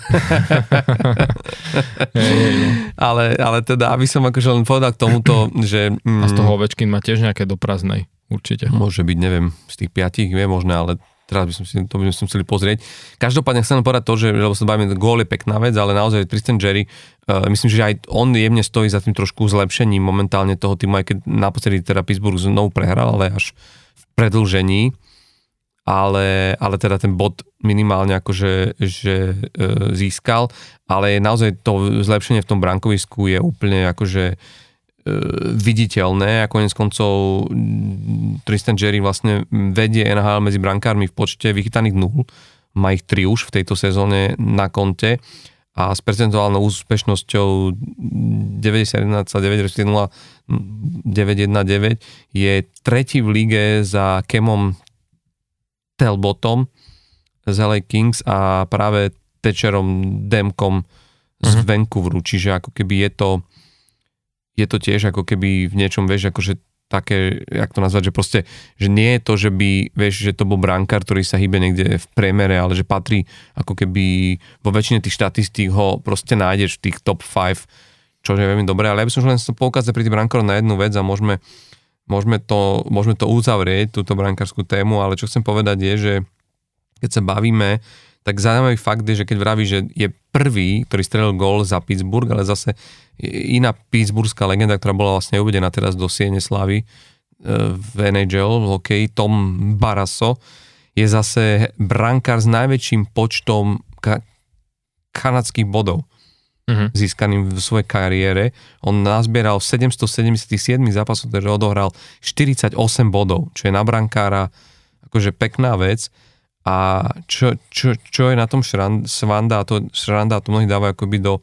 ale, ale teda, aby som akože len povedal k tomuto, že... Mm, A z toho Ovečkin má tiež nejaké do prázdnej, určite. Môže byť, neviem, z tých piatich, vie možné, ale teraz by som si, to by som chceli pozrieť. Každopádne chcem povedať to, že, lebo sa bavíme, gól je pekná vec, ale naozaj Tristan Jerry, uh, myslím, že aj on jemne stojí za tým trošku zlepšením momentálne toho týmu, aj keď naposledy teda Pittsburgh znovu prehral, ale až predlžení, ale, ale teda ten bod minimálne akože že, e, získal, ale naozaj to zlepšenie v tom brankovisku je úplne akože e, viditeľné. A konec koncov Tristan Jerry vlastne vedie NHL medzi brankármi v počte vychytaných nul, má ich tri už v tejto sezóne na konte a s percentuálnou úspešnosťou 91,9 919 je tretí v lige za Kemom Telbotom z LA Kings a práve Tečerom Demkom z uh-huh. Vancouveru, čiže ako keby je to je to tiež ako keby v niečom, vieš, akože také, jak to nazvať, že proste, že nie je to, že by, vieš, že to bol brankár, ktorý sa hýbe niekde v priemere, ale že patrí ako keby vo väčšine tých štatistík ho proste nájdeš v tých top 5 čo je veľmi dobré, ale ja by som len poukázať pri tých brankároch na jednu vec a môžeme, môžeme, to, môžeme to uzavrieť, túto brankárskú tému, ale čo chcem povedať je, že keď sa bavíme, tak zaujímavý fakt je, že keď vraví, že je prvý, ktorý strelil gól za Pittsburgh, ale zase iná pittsburghská legenda, ktorá bola vlastne uvedená teraz do Siene Slavy e, v NHL, v hokeji, Tom Barasso, je zase brankár s najväčším počtom ka- kanadských bodov uh-huh. získaným v svojej kariére. On nazbieral 777 zápasov, ktoré odohral 48 bodov, čo je na brankára akože pekná vec. A čo, čo, čo je na tom Šranda, a to Šranda, a to mnohí dávajú akoby do,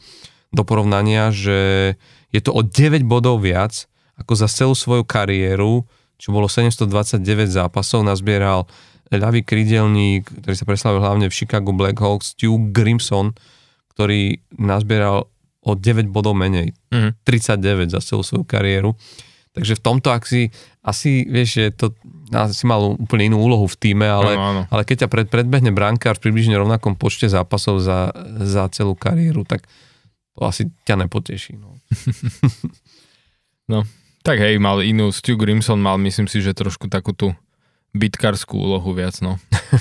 do porovnania, že je to o 9 bodov viac, ako za celú svoju kariéru, čo bolo 729 zápasov, nazbieral ľavý krydelník, ktorý sa preslavil hlavne v Chicago Blackhawks, Stu Grimson, ktorý nazbieral o 9 bodov menej. Mm. 39 za celú svoju kariéru. Takže v tomto, ak si, asi, vieš, že to, si mal úplne inú úlohu v týme, ale, ano, ano. ale keď ťa pred, predbehne brankár v približne rovnakom počte zápasov za, za celú kariéru, tak to asi ťa nepoteší. No. no, tak hej, mal inú, Stu Grimson mal, myslím si, že trošku takú tú bytkárskú úlohu viac, no.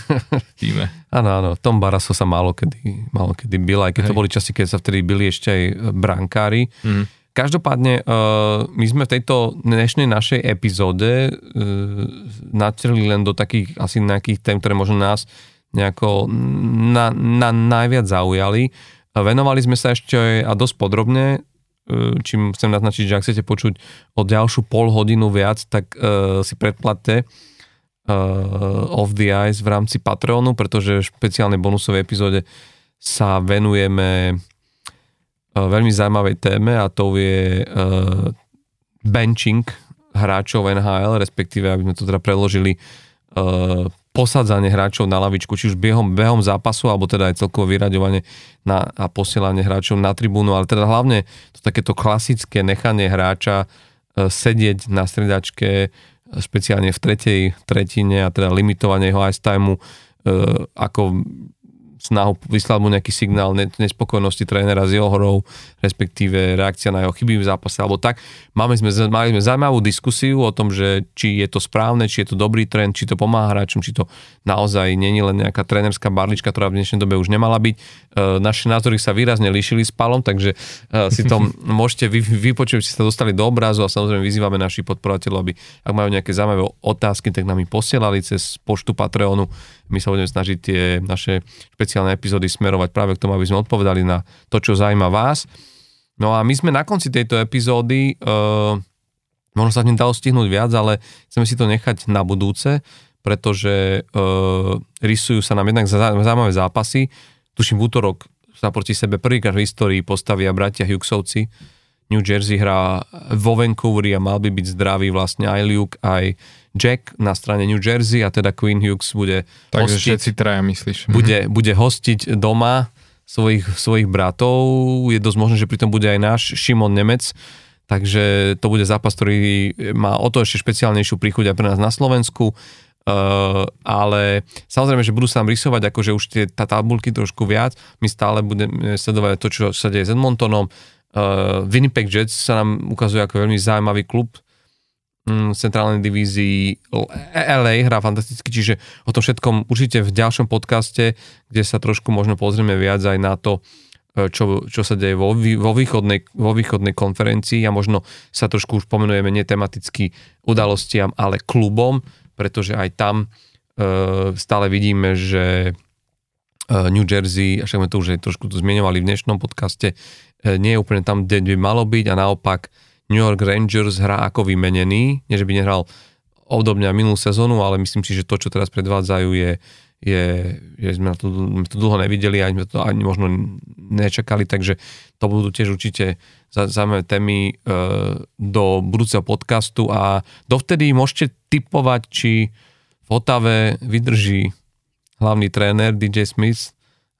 Tíme. Áno, áno, Tom Baraso sa málo kedy, málo kedy bil, aj keď Hej. to boli časy, keď sa vtedy byli ešte aj brankári. Mm. Každopádne, uh, my sme v tejto dnešnej našej epizóde uh, natrli len do takých asi nejakých tém, ktoré možno nás nejako na, na najviac zaujali. Venovali sme sa ešte a dosť podrobne, uh, čím chcem naznačiť, že ak chcete počuť o ďalšiu pol hodinu viac, tak si predplatte Off the Ice v rámci Patreonu, pretože v špeciálnej bonusovej epizóde sa venujeme veľmi zaujímavej téme a to je uh, benching hráčov NHL, respektíve, aby sme to teda preložili, uh, posadzanie hráčov na lavičku, či už behom, behom zápasu, alebo teda aj celkovo vyraďovanie na, a posielanie hráčov na tribúnu, ale teda hlavne to takéto klasické nechanie hráča uh, sedieť na stredačke, speciálne v tretej tretine a teda limitovanie jeho ice timeu, uh, ako snahu vyslať mu nejaký signál nespokojnosti trénera s jeho hrou, respektíve reakcia na jeho chyby v zápase alebo tak. Máme sme, mali sme zaujímavú diskusiu o tom, že či je to správne, či je to dobrý trend, či to pomáha hráčom, či to naozaj není len nejaká trénerská barlička, ktorá v dnešnej dobe už nemala byť. E, naše názory sa výrazne líšili s Palom, takže e, si to môžete vy, vypočuť, či ste dostali do obrazu a samozrejme vyzývame našich podporovateľov, aby ak majú nejaké zaujímavé otázky, tak nám ich posielali cez poštu Patreonu. My sa budeme snažiť tie naše špeciálne epizódy smerovať práve k tomu, aby sme odpovedali na to, čo zaujíma vás. No a my sme na konci tejto epizódy, uh, možno sa dalo stihnúť viac, ale chceme si to nechať na budúce, pretože uh, rysujú sa nám jednak zaujímavé zápasy. Tuším, v útorok sa proti sebe prvýkrát v histórii postavia bratia Hughesovci. New Jersey hrá vo Vancouveri a mal by byť zdravý vlastne aj Luke, aj Jack na strane New Jersey a teda Queen Hughes bude Takže hostiť, všetci traja myslíš. Bude, bude hostiť doma svojich, svojich bratov. Je dosť možné, že pritom bude aj náš Šimon Nemec. Takže to bude zápas, ktorý má o to ešte špeciálnejšiu príchuť aj pre nás na Slovensku. Uh, ale samozrejme, že budú sa nám rysovať akože už tie tá tabulky trošku viac. My stále budeme sledovať to, čo sa deje s Edmontonom. Uh, Winnipeg Jets sa nám ukazuje ako veľmi zaujímavý klub Mm, centrálnej divízii LA hrá fantasticky, čiže o tom všetkom určite v ďalšom podcaste, kde sa trošku možno pozrieme viac aj na to, e, čo, čo sa deje vo, vo, východnej, vo východnej konferencii a možno sa trošku už pomenujeme netematicky udalostiam, ale klubom, pretože aj tam e, stále vidíme, že e, New Jersey, a však sme to už aj trošku tu zmieňovali v dnešnom podcaste, e, nie je úplne tam, kde by malo byť a naopak New York Rangers hrá ako vymenený, nie že by nehral obdobne minulú sezónu, ale myslím si, že to, čo teraz predvádzajú, je, je že sme to, sme to dlho nevideli a sme to ani možno nečakali, takže to budú tiež určite zaujímavé témy e, do budúceho podcastu a dovtedy môžete typovať, či v Otave vydrží hlavný tréner DJ Smith,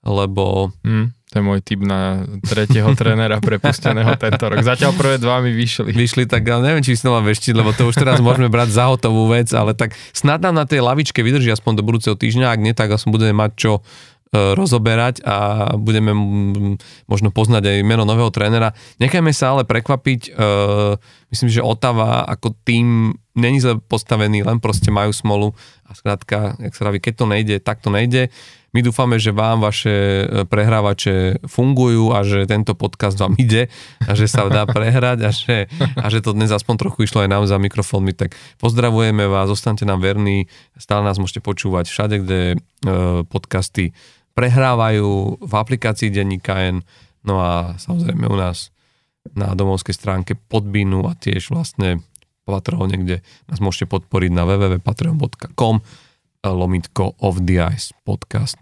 lebo mm. Je môj tip na tretieho trénera prepusteného tento rok. Zatiaľ prvé dva mi vyšli. Vyšli, tak ale neviem, či si znova veštiť, lebo to už teraz môžeme brať za hotovú vec, ale tak snad nám na tej lavičke vydrží aspoň do budúceho týždňa, ak nie, tak aspoň budeme mať čo e, rozoberať a budeme možno poznať aj meno nového trénera. Nechajme sa ale prekvapiť, e, myslím, že Otava ako tým není zle postavený, len proste majú smolu a skrátka, jak sa praví, keď to nejde, tak to nejde. My dúfame, že vám vaše e, prehrávače fungujú a že tento podcast vám ide a že sa dá prehrať a že, a že to dnes aspoň trochu išlo aj nám za mikrofónmi. Tak pozdravujeme vás, zostaňte nám verní, stále nás môžete počúvať všade, kde e, podcasty prehrávajú v aplikácii Denníka N, no a samozrejme u nás na domovskej stránke Podbínu a tiež vlastne Patreone, kde nás môžete podporiť na www.patreon.com lomitko of the Ice podcast.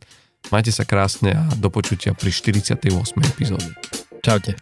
Majte sa krásne a do počutia pri 48. epizóde. Čaute.